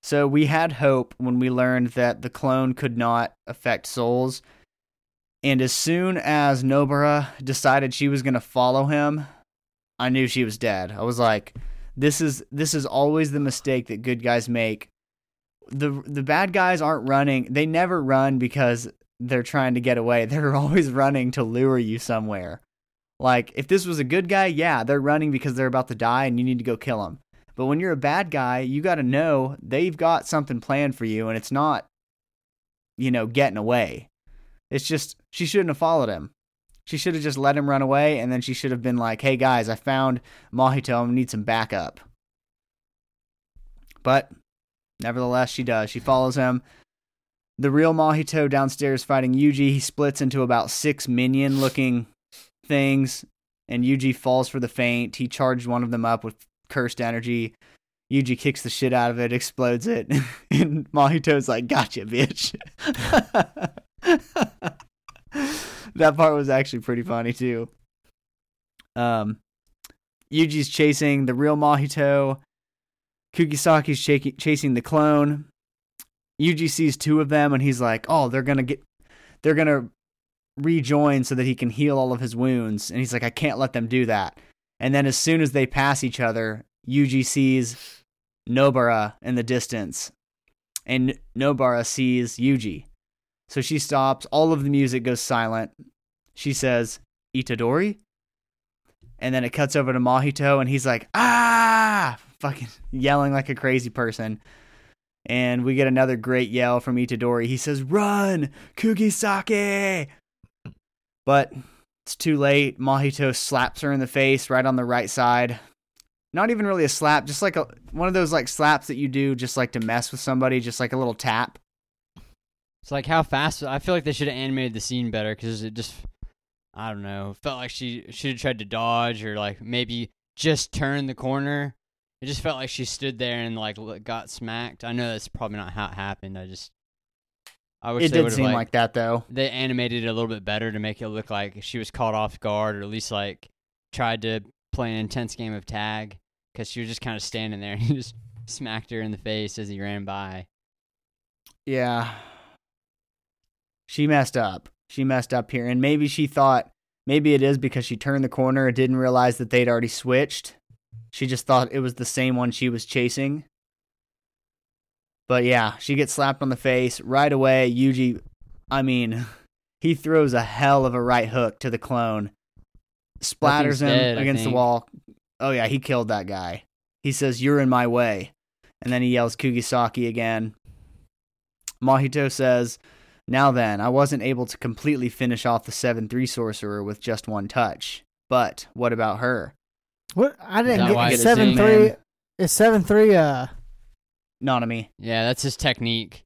So we had hope when we learned that the clone could not affect souls, and as soon as Nobara decided she was gonna follow him, I knew she was dead. I was like, "This is this is always the mistake that good guys make." the The bad guys aren't running; they never run because they're trying to get away. (laughs) They're always running to lure you somewhere. Like if this was a good guy, yeah, they're running because they're about to die and you need to go kill them. But when you're a bad guy, you got to know they've got something planned for you and it's not you know, getting away. It's just she shouldn't have followed him. She should have just let him run away and then she should have been like, "Hey guys, I found Mahito. I need some backup." But nevertheless, she does. She follows him. The real Mahito downstairs fighting Yuji, he splits into about 6 minion looking things and Yuji falls for the feint. He charged one of them up with cursed energy. Yuji kicks the shit out of it, explodes it, (laughs) and Mahito's like, "Gotcha, bitch." (laughs) that part was actually pretty funny too. Um, Yuji's chasing the real Mahito. Kugisaki's chaki- chasing the clone. Yuji sees two of them, and he's like, "Oh, they're gonna get, they're gonna rejoin so that he can heal all of his wounds." And he's like, "I can't let them do that." And then as soon as they pass each other, Yuji sees Nobara in the distance, and Nobara sees Yuji. So she stops. All of the music goes silent. She says, "Itadori," and then it cuts over to Mahito, and he's like, "Ah!" fucking yelling like a crazy person. And we get another great yell from Itadori. He says, "Run, Kugisaki!" But it's too late. Mahito slaps her in the face right on the right side. Not even really a slap, just like a one of those like slaps that you do just like to mess with somebody, just like a little tap. It's like how fast. I feel like they should have animated the scene better because it just, I don't know, felt like she should have tried to dodge or like maybe just turn the corner. It just felt like she stood there and like got smacked. I know that's probably not how it happened. I just I wish It did seem like, like that though. they animated it a little bit better to make it look like she was caught off guard, or at least like tried to play an intense game of tag because she was just kind of standing there (laughs) and he just smacked her in the face as he ran by. Yeah. She messed up. She messed up here. And maybe she thought, maybe it is because she turned the corner and didn't realize that they'd already switched. She just thought it was the same one she was chasing. But yeah, she gets slapped on the face right away. Yuji, I mean, (laughs) he throws a hell of a right hook to the clone, splatters him dead, against the wall. Oh yeah, he killed that guy. He says, "You're in my way," and then he yells Kugisaki again. Mahito says, Now then, I wasn't able to completely finish off the 7 3 sorcerer with just one touch. But what about her? What I didn't that get it's seven in three. man? Is seven three? Uh Nanami. Yeah, that's his technique.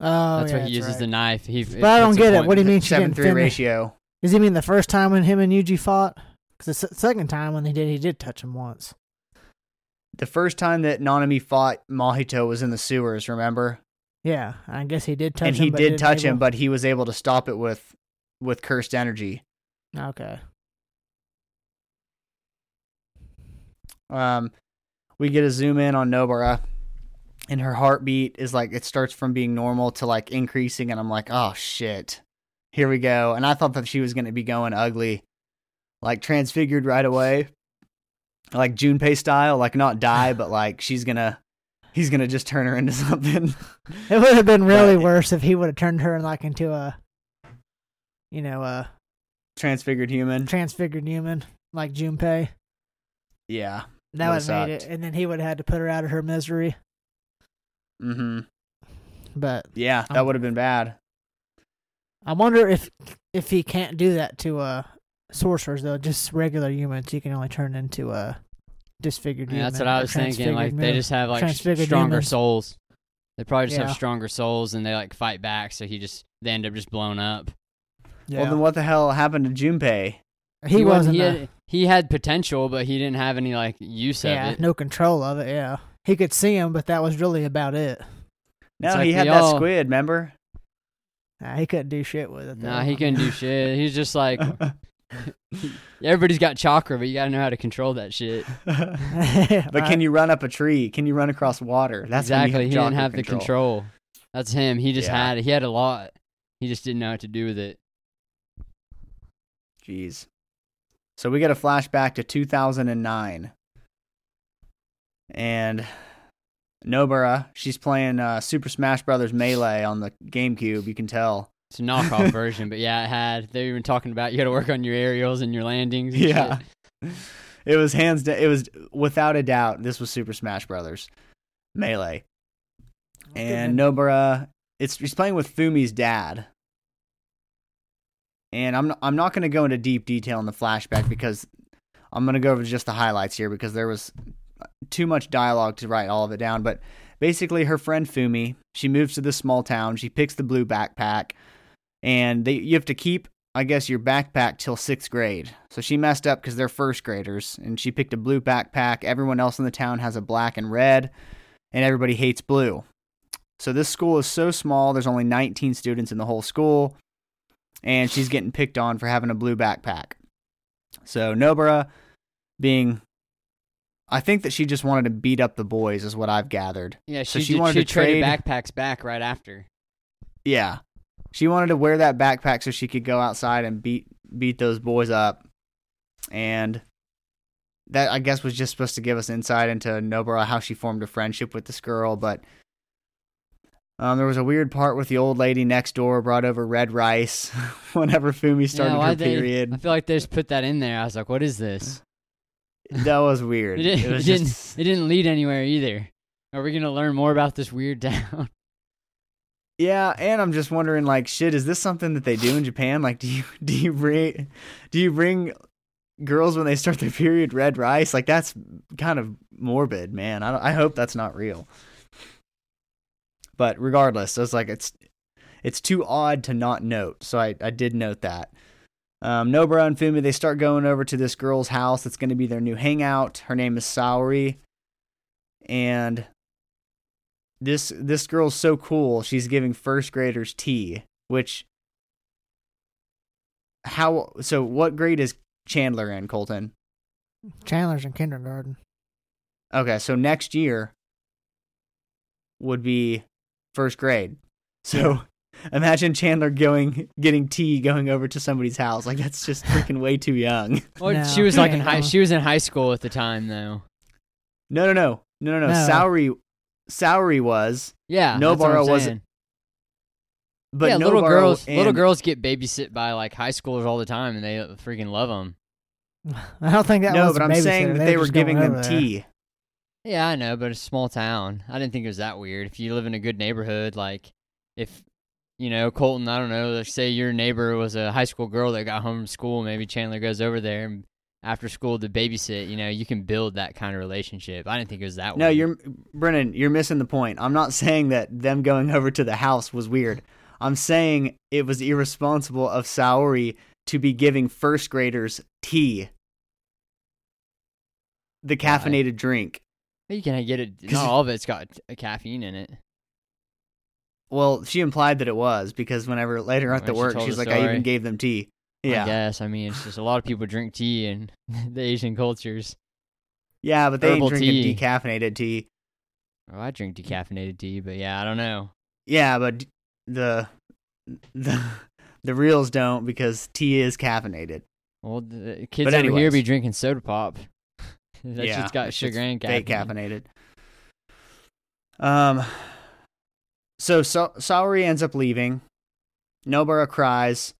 oh, that's yeah, why he uses right. the knife. He, But I don't get it. What do you mean she 7 didn't 3 finish? ratio. Does he mean the first time when him and Yuji fought? Because the second time when they did, he did touch him once. The first time that Nanami fought Mahito was in the sewers, remember? Yeah, I guess he did touch and him. he but did touch him, able- but he was able to stop it with with cursed energy. okay. Um, we get a zoom in on Nobara, and her heartbeat is like it starts from being normal to like increasing, and I'm like, oh shit, here we go. And I thought that she was gonna be going ugly, like transfigured right away, like Junpei style, like not die, but like she's gonna, he's gonna just turn her into (laughs) something. It would have been really But- worse if he would have turned her like into a, you know, a transfigured human. transfigured human like Junpei. Yeah. That would Would've made it, and then he would have had to put her out of her misery. Mm-hmm. But Yeah, that would have been bad. I wonder if if he can't do that to uh sorcerers though, just regular humans, he can only turn into a disfigured Yeah, human. that's what I was thinking. Like they just have like transfigured stronger humans. souls. They probably just Yeah. have stronger souls, and they like fight back. So he just they end up just blown up. Yeah. Well, then what the hell happened to Junpei? he, wasn't. He a- had, he had potential, but he didn't have any like use yeah, of it. no control of it. Yeah, he could see him, but that was really about it. No, like he had we that all- squid, remember? Nah, he couldn't do shit with it. Though. Nah, he couldn't do shit. He's just like but (laughs) (laughs) everybody's got chakra, but you gotta know how to control that shit. (laughs) But can you run up a tree? Can you run across water? That's when you exactly. have He didn't chakra have the control. That's him. He just Yeah. had he had a lot. He just didn't know what to do with it. Jeez. So we get a flashback to 2009. And Nobara, she's playing uh, Super Smash Brothers Melee on the GameCube, you can tell. It's a knockoff (laughs) version, but yeah, it had. They were even talking about you got to work on your aerials and your landings. And Yeah. shit. (laughs) It was hands down, it was without a doubt this was Super Smash Brothers Melee. Oh, and Nobara, it's he's playing with Fumi's dad. And I'm I'm not going to go into deep detail in the flashback because I'm going to go over just the highlights here because there was too much dialogue to write all of it down. But basically, her friend Fumi, she moves to this small town. She picks the blue backpack, and they you have to keep, I guess, your backpack till sixth grade. So she messed up because they're first graders, and she picked a blue backpack. Everyone else in the town has a black and red, and everybody hates blue. So this school is so small, there's only 19 students in the whole school, and she's getting picked on for having a blue backpack. So Nobara being I think that she just wanted to beat up the boys is what I've gathered. Yeah, So she, she did, wanted she to trade- backpacks back right after. Yeah. She wanted to wear that backpack so she could go outside and beat beat those boys up. And that I guess was just supposed to give us insight into Nobara how she formed a friendship with this girl, but um, there was a weird part with the old lady next door brought over red rice (laughs) whenever Fumi started yeah, her they- period. I feel like they just put that in there. I was like, what is this? That was weird. (laughs) It, didn't, It was it didn't. It didn't lead anywhere either. Are we gonna learn more about this weird (laughs) town? Yeah, and I'm just wondering, like, shit, is this something that they do in Japan? Like, do you (laughs) do you bring do you bring girls when they start their period red rice? Like, that's kind of morbid, man. I I hope that's not real. But regardless, it's like it's it's too odd to not note. So I I did note that. Um, Nobara and Fumi they start going over to this girl's house. It's going to be their new hangout. Her name is Saori, and this this girl's so cool. She's giving first graders tea, which how so? What grade is Chandler in, Colton? Chandler's in kindergarten. Okay, so next year would be first grade. So (laughs) imagine Chandler going getting tea going over to somebody's house. Like that's just freaking way too young. (laughs) Well, No. she was like in high. She was in high school at the time, though. No, no, no, no, no, no. No. Saori, Saori was, Yeah, Nobara that's wasn't- but yeah, little girls. and- Little girls get babysit by like high schoolers all the time, and they freaking love them. (laughs) I don't think that No, was but a I'm saying that they were were giving them over there. tea. Yeah, I know, but it's a small town. I didn't think it was that weird. If you live in a good neighborhood, like if you know Colton, I don't know, like say your neighbor was a high school girl that got home from school, maybe Chandler goes over there and after school to babysit. You know, you can build that kind of relationship. I didn't think it was that. Way. No, weird. you're Brennan. You're missing the point. I'm not (laughs) saying that them going over to the house was weird. I'm saying it was irresponsible of Saori to be giving first graders tea, the caffeinated drink. You can get it. (laughs) Not all of it's got a caffeine in it. Well, she implied that it was because whenever later at the When she work, she's the like, "I even gave them tea." I Yeah, guess. I mean, it's just a lot of people drink tea in (laughs) the Asian cultures. yeah, but they Herbal drinking tea. decaffeinated tea. Oh, I drink decaffeinated tea, but yeah, I don't know. Yeah, but the the (laughs) the reals don't because tea is caffeinated. Well, the kids But over here be drinking soda pop. (laughs) that yeah, shit's got sugar and caffeine. caffeinated. Um, so, so Saori ends up leaving. Nobara cries.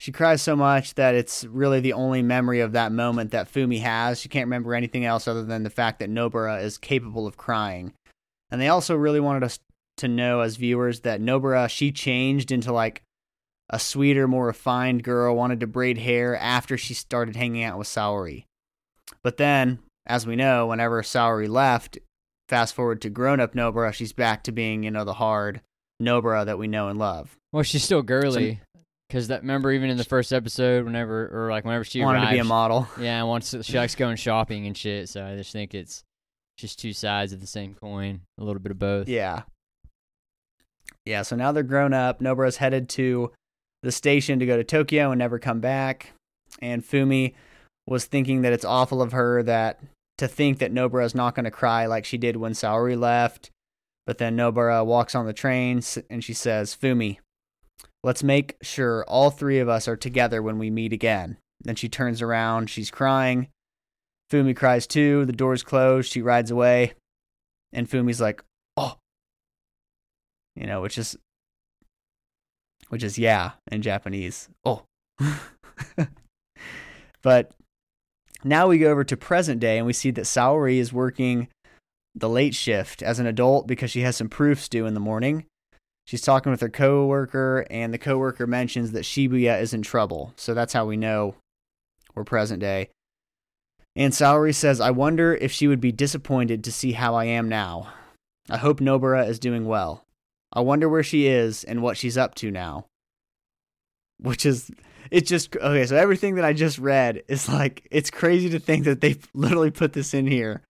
She cries so much that it's really the only memory of that moment that Fumi has. She can't remember anything else other than the fact that Nobara is capable of crying. And they also really wanted us to know as viewers that Nobara she changed into like a sweeter, more refined girl, wanted to braid hair after she started hanging out with Saori. But then, as we know, whenever Saori left, fast forward to grown up Nobara, she's back to being, you know, the hard Nobara that we know and love. Well, she's still girly. Cause that remember even in the first episode, whenever or like whenever she wanted to be a model. Yeah, wants she likes going (laughs) shopping and shit. So I just think it's just two sides of the same coin, a little bit of both. Yeah. Yeah, so now they're grown up. Nobara's headed to the station to go to Tokyo and never come back. And Fumi was thinking that it's awful of her that to think that Nobara's not going to cry like she did when Saori left. But then Nobara walks on the train and she says, Fumi, let's make sure all three of us are together when we meet again. Then she turns around. She's crying. Fumi cries too. The door's closed. She rides away. And Fumi's like, oh. You know, which is, which is yeah in Japanese. Oh. (laughs) but now we go over to present day and we see that Saori is working the late shift as an adult because she has some proofs due in the morning. She's talking with her coworker, and the coworker mentions that Shibuya is in trouble. So that's how we know we're present day. And Saori says, I wonder if she would be disappointed to see how I am now. I hope Nobara is doing well. I wonder where she is and what she's up to now. Which is, it's just, okay, so everything that I just read is like, it's crazy to think that they literally put this in here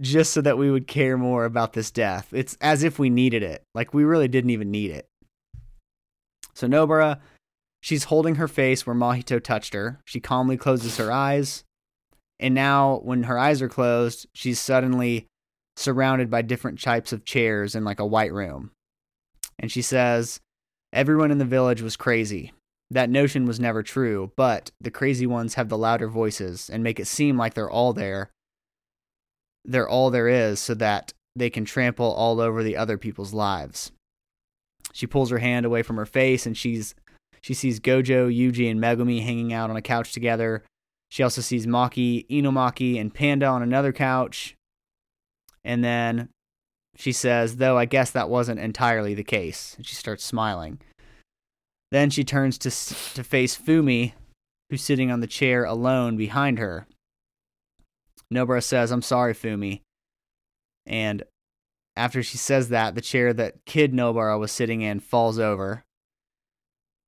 just so that we would care more about this death. It's as if we needed it. Like, we really didn't even need it. So, Nobara, she's holding her face where Mahito touched her. She calmly closes her eyes. And now, when her eyes are closed, she's suddenly surrounded by different types of chairs in like a white room. And she says, Everyone in the village was crazy. That notion was never true, but the crazy ones have the louder voices and make it seem like they're all there. They're all there is so that they can trample all over the other people's lives. She pulls her hand away from her face and she's she sees Gojo, Yuji, and Megumi hanging out on a couch together. She also sees Maki, Inumaki, and Panda on another couch. And then she says, though I guess that wasn't entirely the case. And she starts smiling. Then she turns to, to face Fumi, who's sitting on the chair alone behind her. Nobara says, I'm sorry, Fumi. And after she says that, the chair that Kid Nobara was sitting in falls over.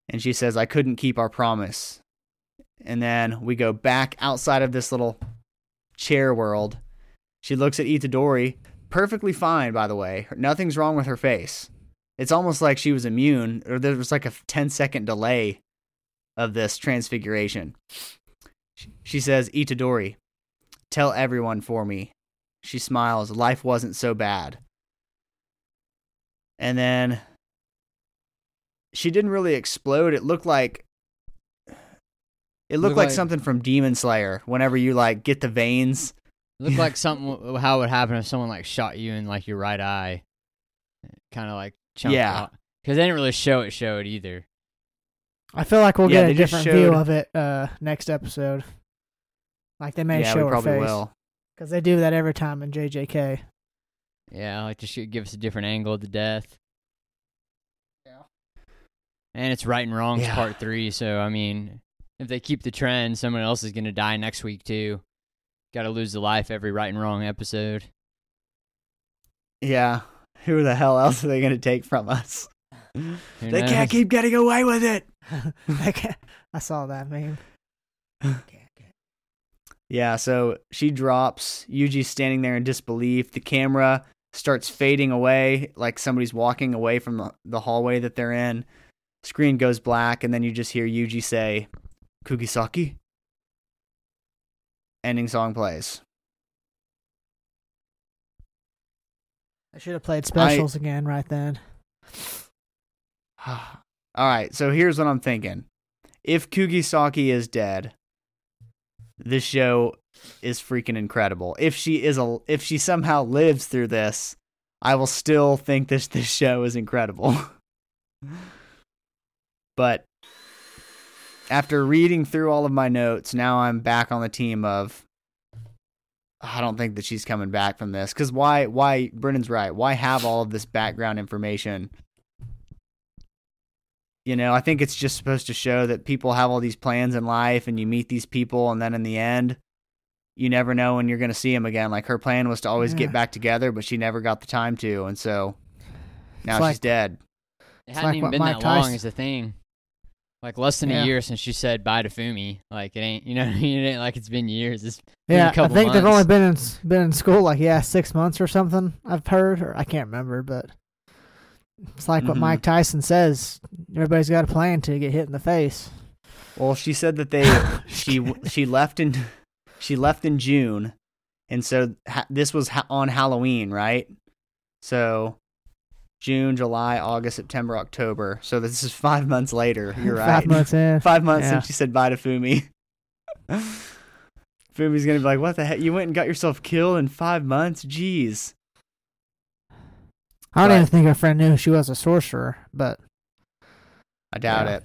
And she says, I couldn't keep our promise. And then we go back outside of this little chair world. She looks at Itadori, perfectly fine, by the way. Nothing's wrong with her face. It's almost like she was immune, or there was like a 10 second delay of this transfiguration. She says, Itadori, tell everyone for me. She smiles, life wasn't so bad. And then she didn't really explode. It looked like it looked Looked like, like- something from Demon Slayer. Whenever you like get the veins, Looked like (laughs) something how it would happen if someone like shot you in like your right eye, kind of like chunked Yeah. out. Because they didn't really show it. Show it either. I feel like we'll Yeah, get a just different view of it uh, next episode. Like they may yeah, show we her face will. because they do that every time in JJK. Yeah, like to shoot, give us a different angle of the death. Yeah. And it's right and wrongs Yeah. part three. So I mean, if they keep the trend, someone else is gonna die next week too. Got to lose the life every right and wrong episode. Yeah, who the hell else are they going to take from us? (laughs) They knows? can't keep getting away with it. (laughs) I saw that meme. (laughs) Yeah, so she drops. Yuji's standing there in disbelief. The camera starts fading away, like somebody's walking away from the, the hallway that they're in. Screen goes black, and then you just hear Yuji say, Kugisaki? Ending song plays. I should have played Specialz again right then. (sighs) All right, so here's what I'm thinking. If Kugisaki is dead, this show is freaking incredible. If she is a if she somehow lives through this, I will still think this (laughs) this show is incredible. but after reading through all of my notes, now I'm back on the team of I don't think that she's coming back from this cuz why why Brennan's right. Why have all of this background information you know, I think it's just supposed to show that people have all these plans in life and you meet these people and then in the end you never know when you're going to see them again. Like her plan was to always Yeah. get back together, but she never got the time to and so now It's she's like- dead. It It's hadn't like even been Mike that long Tyson- is the thing. Like less than Yeah. a year since she said bye to Fumi. Like it ain't, you know, I (laughs) mean? it ain't like it's been years. It's been Yeah, a I couple think they've only been in been in school like yeah six months or something. I've heard, or I can't remember, but it's like what Mhm. Mike Tyson says. Everybody's got a plan to get hit in the face. Well, she said that they (laughs) she she left in she left in June and so ha- this was ha- on Halloween, right? So June, July, August, September, October. So this is 5 months later. (laughs) You're right. (laughs) Five months in. Five months Yeah. since she said bye to Fumi. Fumi's gonna be like, "What the heck? You went and got yourself killed in five months? Jeez." I don't But- even think her friend knew she was a sorcerer, but I doubt Yeah. it.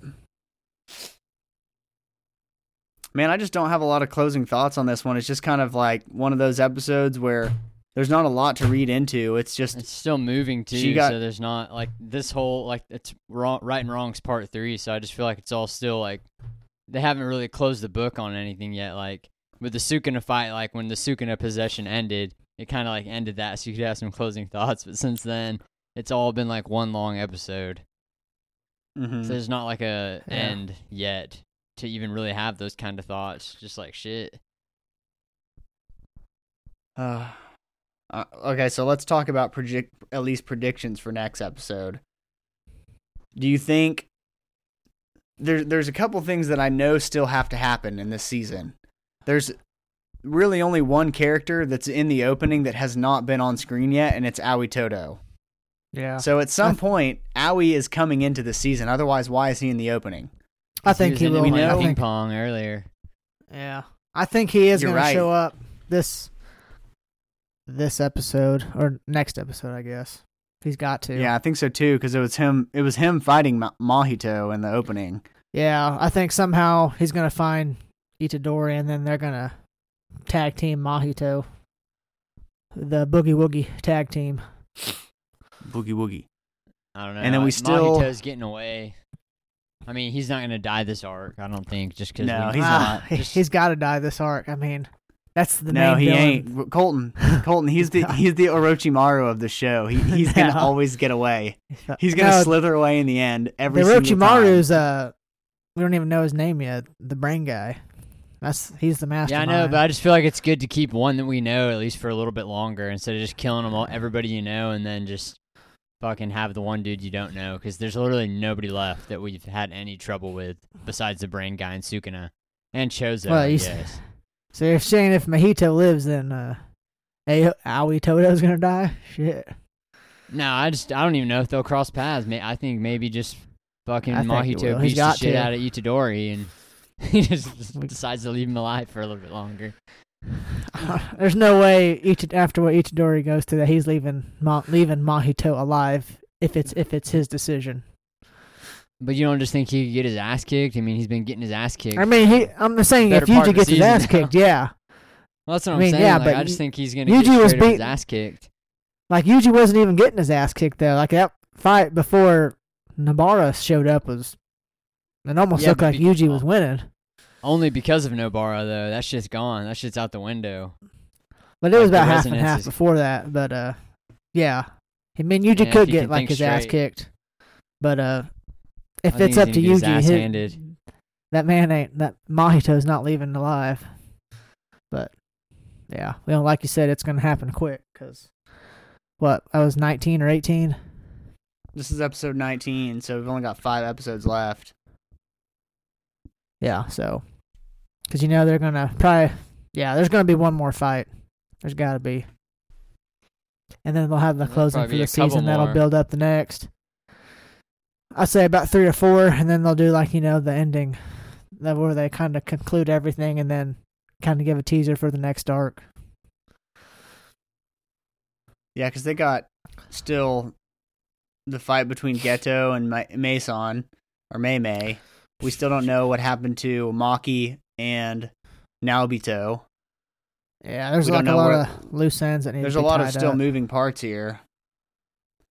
Man, I just don't have a lot of closing thoughts on this one. It's just kind of like one of those episodes where there's not a lot to read into. It's just It's still moving too, She got- so there's not like this whole like it's wrong, right and wrongs part three. So I just feel like it's all still like they haven't really closed the book on anything yet. Like with the Sukuna fight, like when the Sukuna possession ended, it kind of like ended that, so you could have some closing thoughts. But since then, it's all been like one long episode. Mhm. So there's not like a Yeah. end yet to even really have those kind of thoughts. Just like shit. Uh, (sighs) uh, okay, so let's talk about predict at least predictions for next episode. Do you think there's there's a couple things that I know still have to happen in this season? There's really only one character that's in the opening that has not been on screen yet, and it's Aoi Todo. yeah, So at some th- point, Aoi is coming into the season. Otherwise, why is he in the opening? I 'Cause think was he will. playing I ping think, pong earlier. yeah, I think he is going right. to show up this this episode or next episode, I guess. He's got to. Yeah, I think so too, because it was him. It was him fighting Ma- Mahito in the opening. Yeah, I think somehow he's gonna find Itadori, and then they're gonna tag team Mahito, the Boogie Woogie tag team. Boogie woogie. I don't know. And then we still- Mahito's getting away. I mean, he's not gonna die this arc. I don't think just because. No, we, he's Ah, not. he- (laughs) Just- he's got to die this arc. I mean, that's the no, main he villain. ain't. Colton. (laughs) Colton. He's the (laughs) he's the Orochimaru of the show. He, he's gonna always get away. He's gonna No, slither away in the end every the. Orochimaru's uh we don't even know his name yet. The brain guy. That's he's the master. Yeah, I know, but I just feel like it's good to keep one that we know at least for a little bit longer instead of just killing them all, everybody you know, and then just fucking have the one dude you don't know because there's literally nobody left that we've had any trouble with besides the brain guy and Sukuna and Chozo. Well, I he's- (laughs) so you're saying if Mahito lives, then uh, Aoi Todo's gonna die? Shit. No, I just I don't even know if they'll cross paths. I think maybe just fucking I think he. Mahito beats the shit to. out of Itadori and (laughs) he just decides to leave him alive for a little bit longer. (laughs) There's no way each after what Itadori goes through that he's leaving Ma- leaving Mahito alive if it's if it's his decision. But you don't just think he could get his ass kicked? I mean, he's been getting his ass kicked. I mean, he. I'm just saying if Yuji gets his ass now. kicked, yeah. well, that's what I I'm mean, saying. yeah, like, but I just think he's gonna Yuji get was up his ass kicked. Like Yuji wasn't even getting his ass kicked though. Like that fight before Nobara showed up was. It almost Yeah, looked like be- Yuji was winning, Only because of Nobara though. That shit's gone. That shit's out the window. but it was Like, about half and half is- before that. But uh, yeah, I mean Yuji Yeah, could get like think his ass kicked, but uh, if I it's up gonna to get his Yuji, his- that man ain't that Mahito's not leaving alive. But yeah, well, like you said, it's gonna happen quick because what I was 19 or 18. This is episode 19, so we've only got five episodes left. Yeah, so because you know they're gonna probably yeah, there's gonna be one more fight. There's got to be, and then they'll have the There'll closing for probably be the a couple season that'll more. build up the next. I'd say about three or four, and then they'll do like you know the ending, that where they kind of conclude everything, and then kind of give a teaser for the next arc. Yeah, because they got still the fight between Geto and Ma- Mason, or May Mei. We still don't know what happened to Maki and Naobito. Yeah, there's like a lot where- of loose ends that need There's a lot of still up. moving parts here.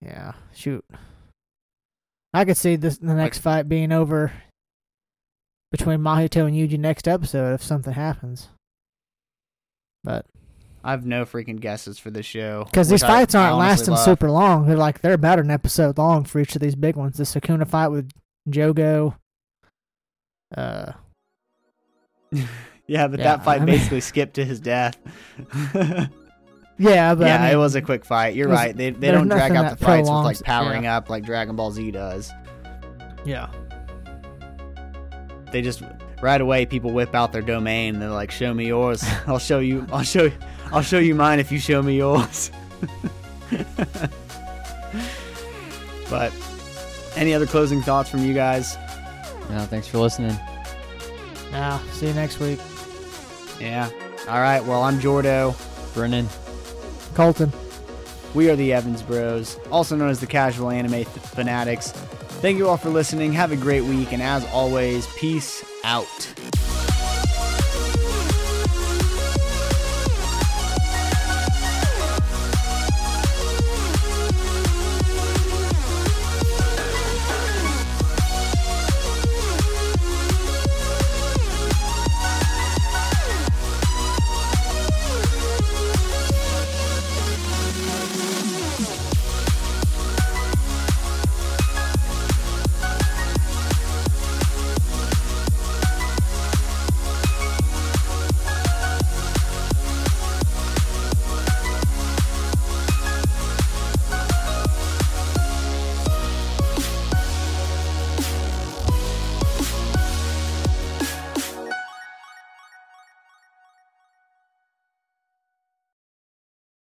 Yeah, shoot. I could see this the next fight being over between Mahito and Yuji next episode if something happens. But I have no freaking guesses for this show. because these fights I aren't lasting love. super long, they're like they're about an episode long for each of these big ones. The Sukuna fight with Jogo. Uh, (laughs) Yeah, but Yeah, that fight I mean- basically skipped to his death. (laughs) yeah, but yeah, I mean, it was a quick fight. You're was- right. They they don't drag out the fights with like powering yeah. up like Dragon Ball Z does. Yeah, They just right away people whip out their domain and they're like, "Show me yours. (laughs) I'll show you. I'll show you. I'll show you mine if you show me yours." but any other closing thoughts from you guys? No, thanks for listening. now see you next week, Yeah. All right. Well, I'm Jordo. Brennan. Colton. We are the Evans Bros, also known as the Casual Anime Th- Fanatics. Thank you all for listening. Have a great week, and as always, peace out.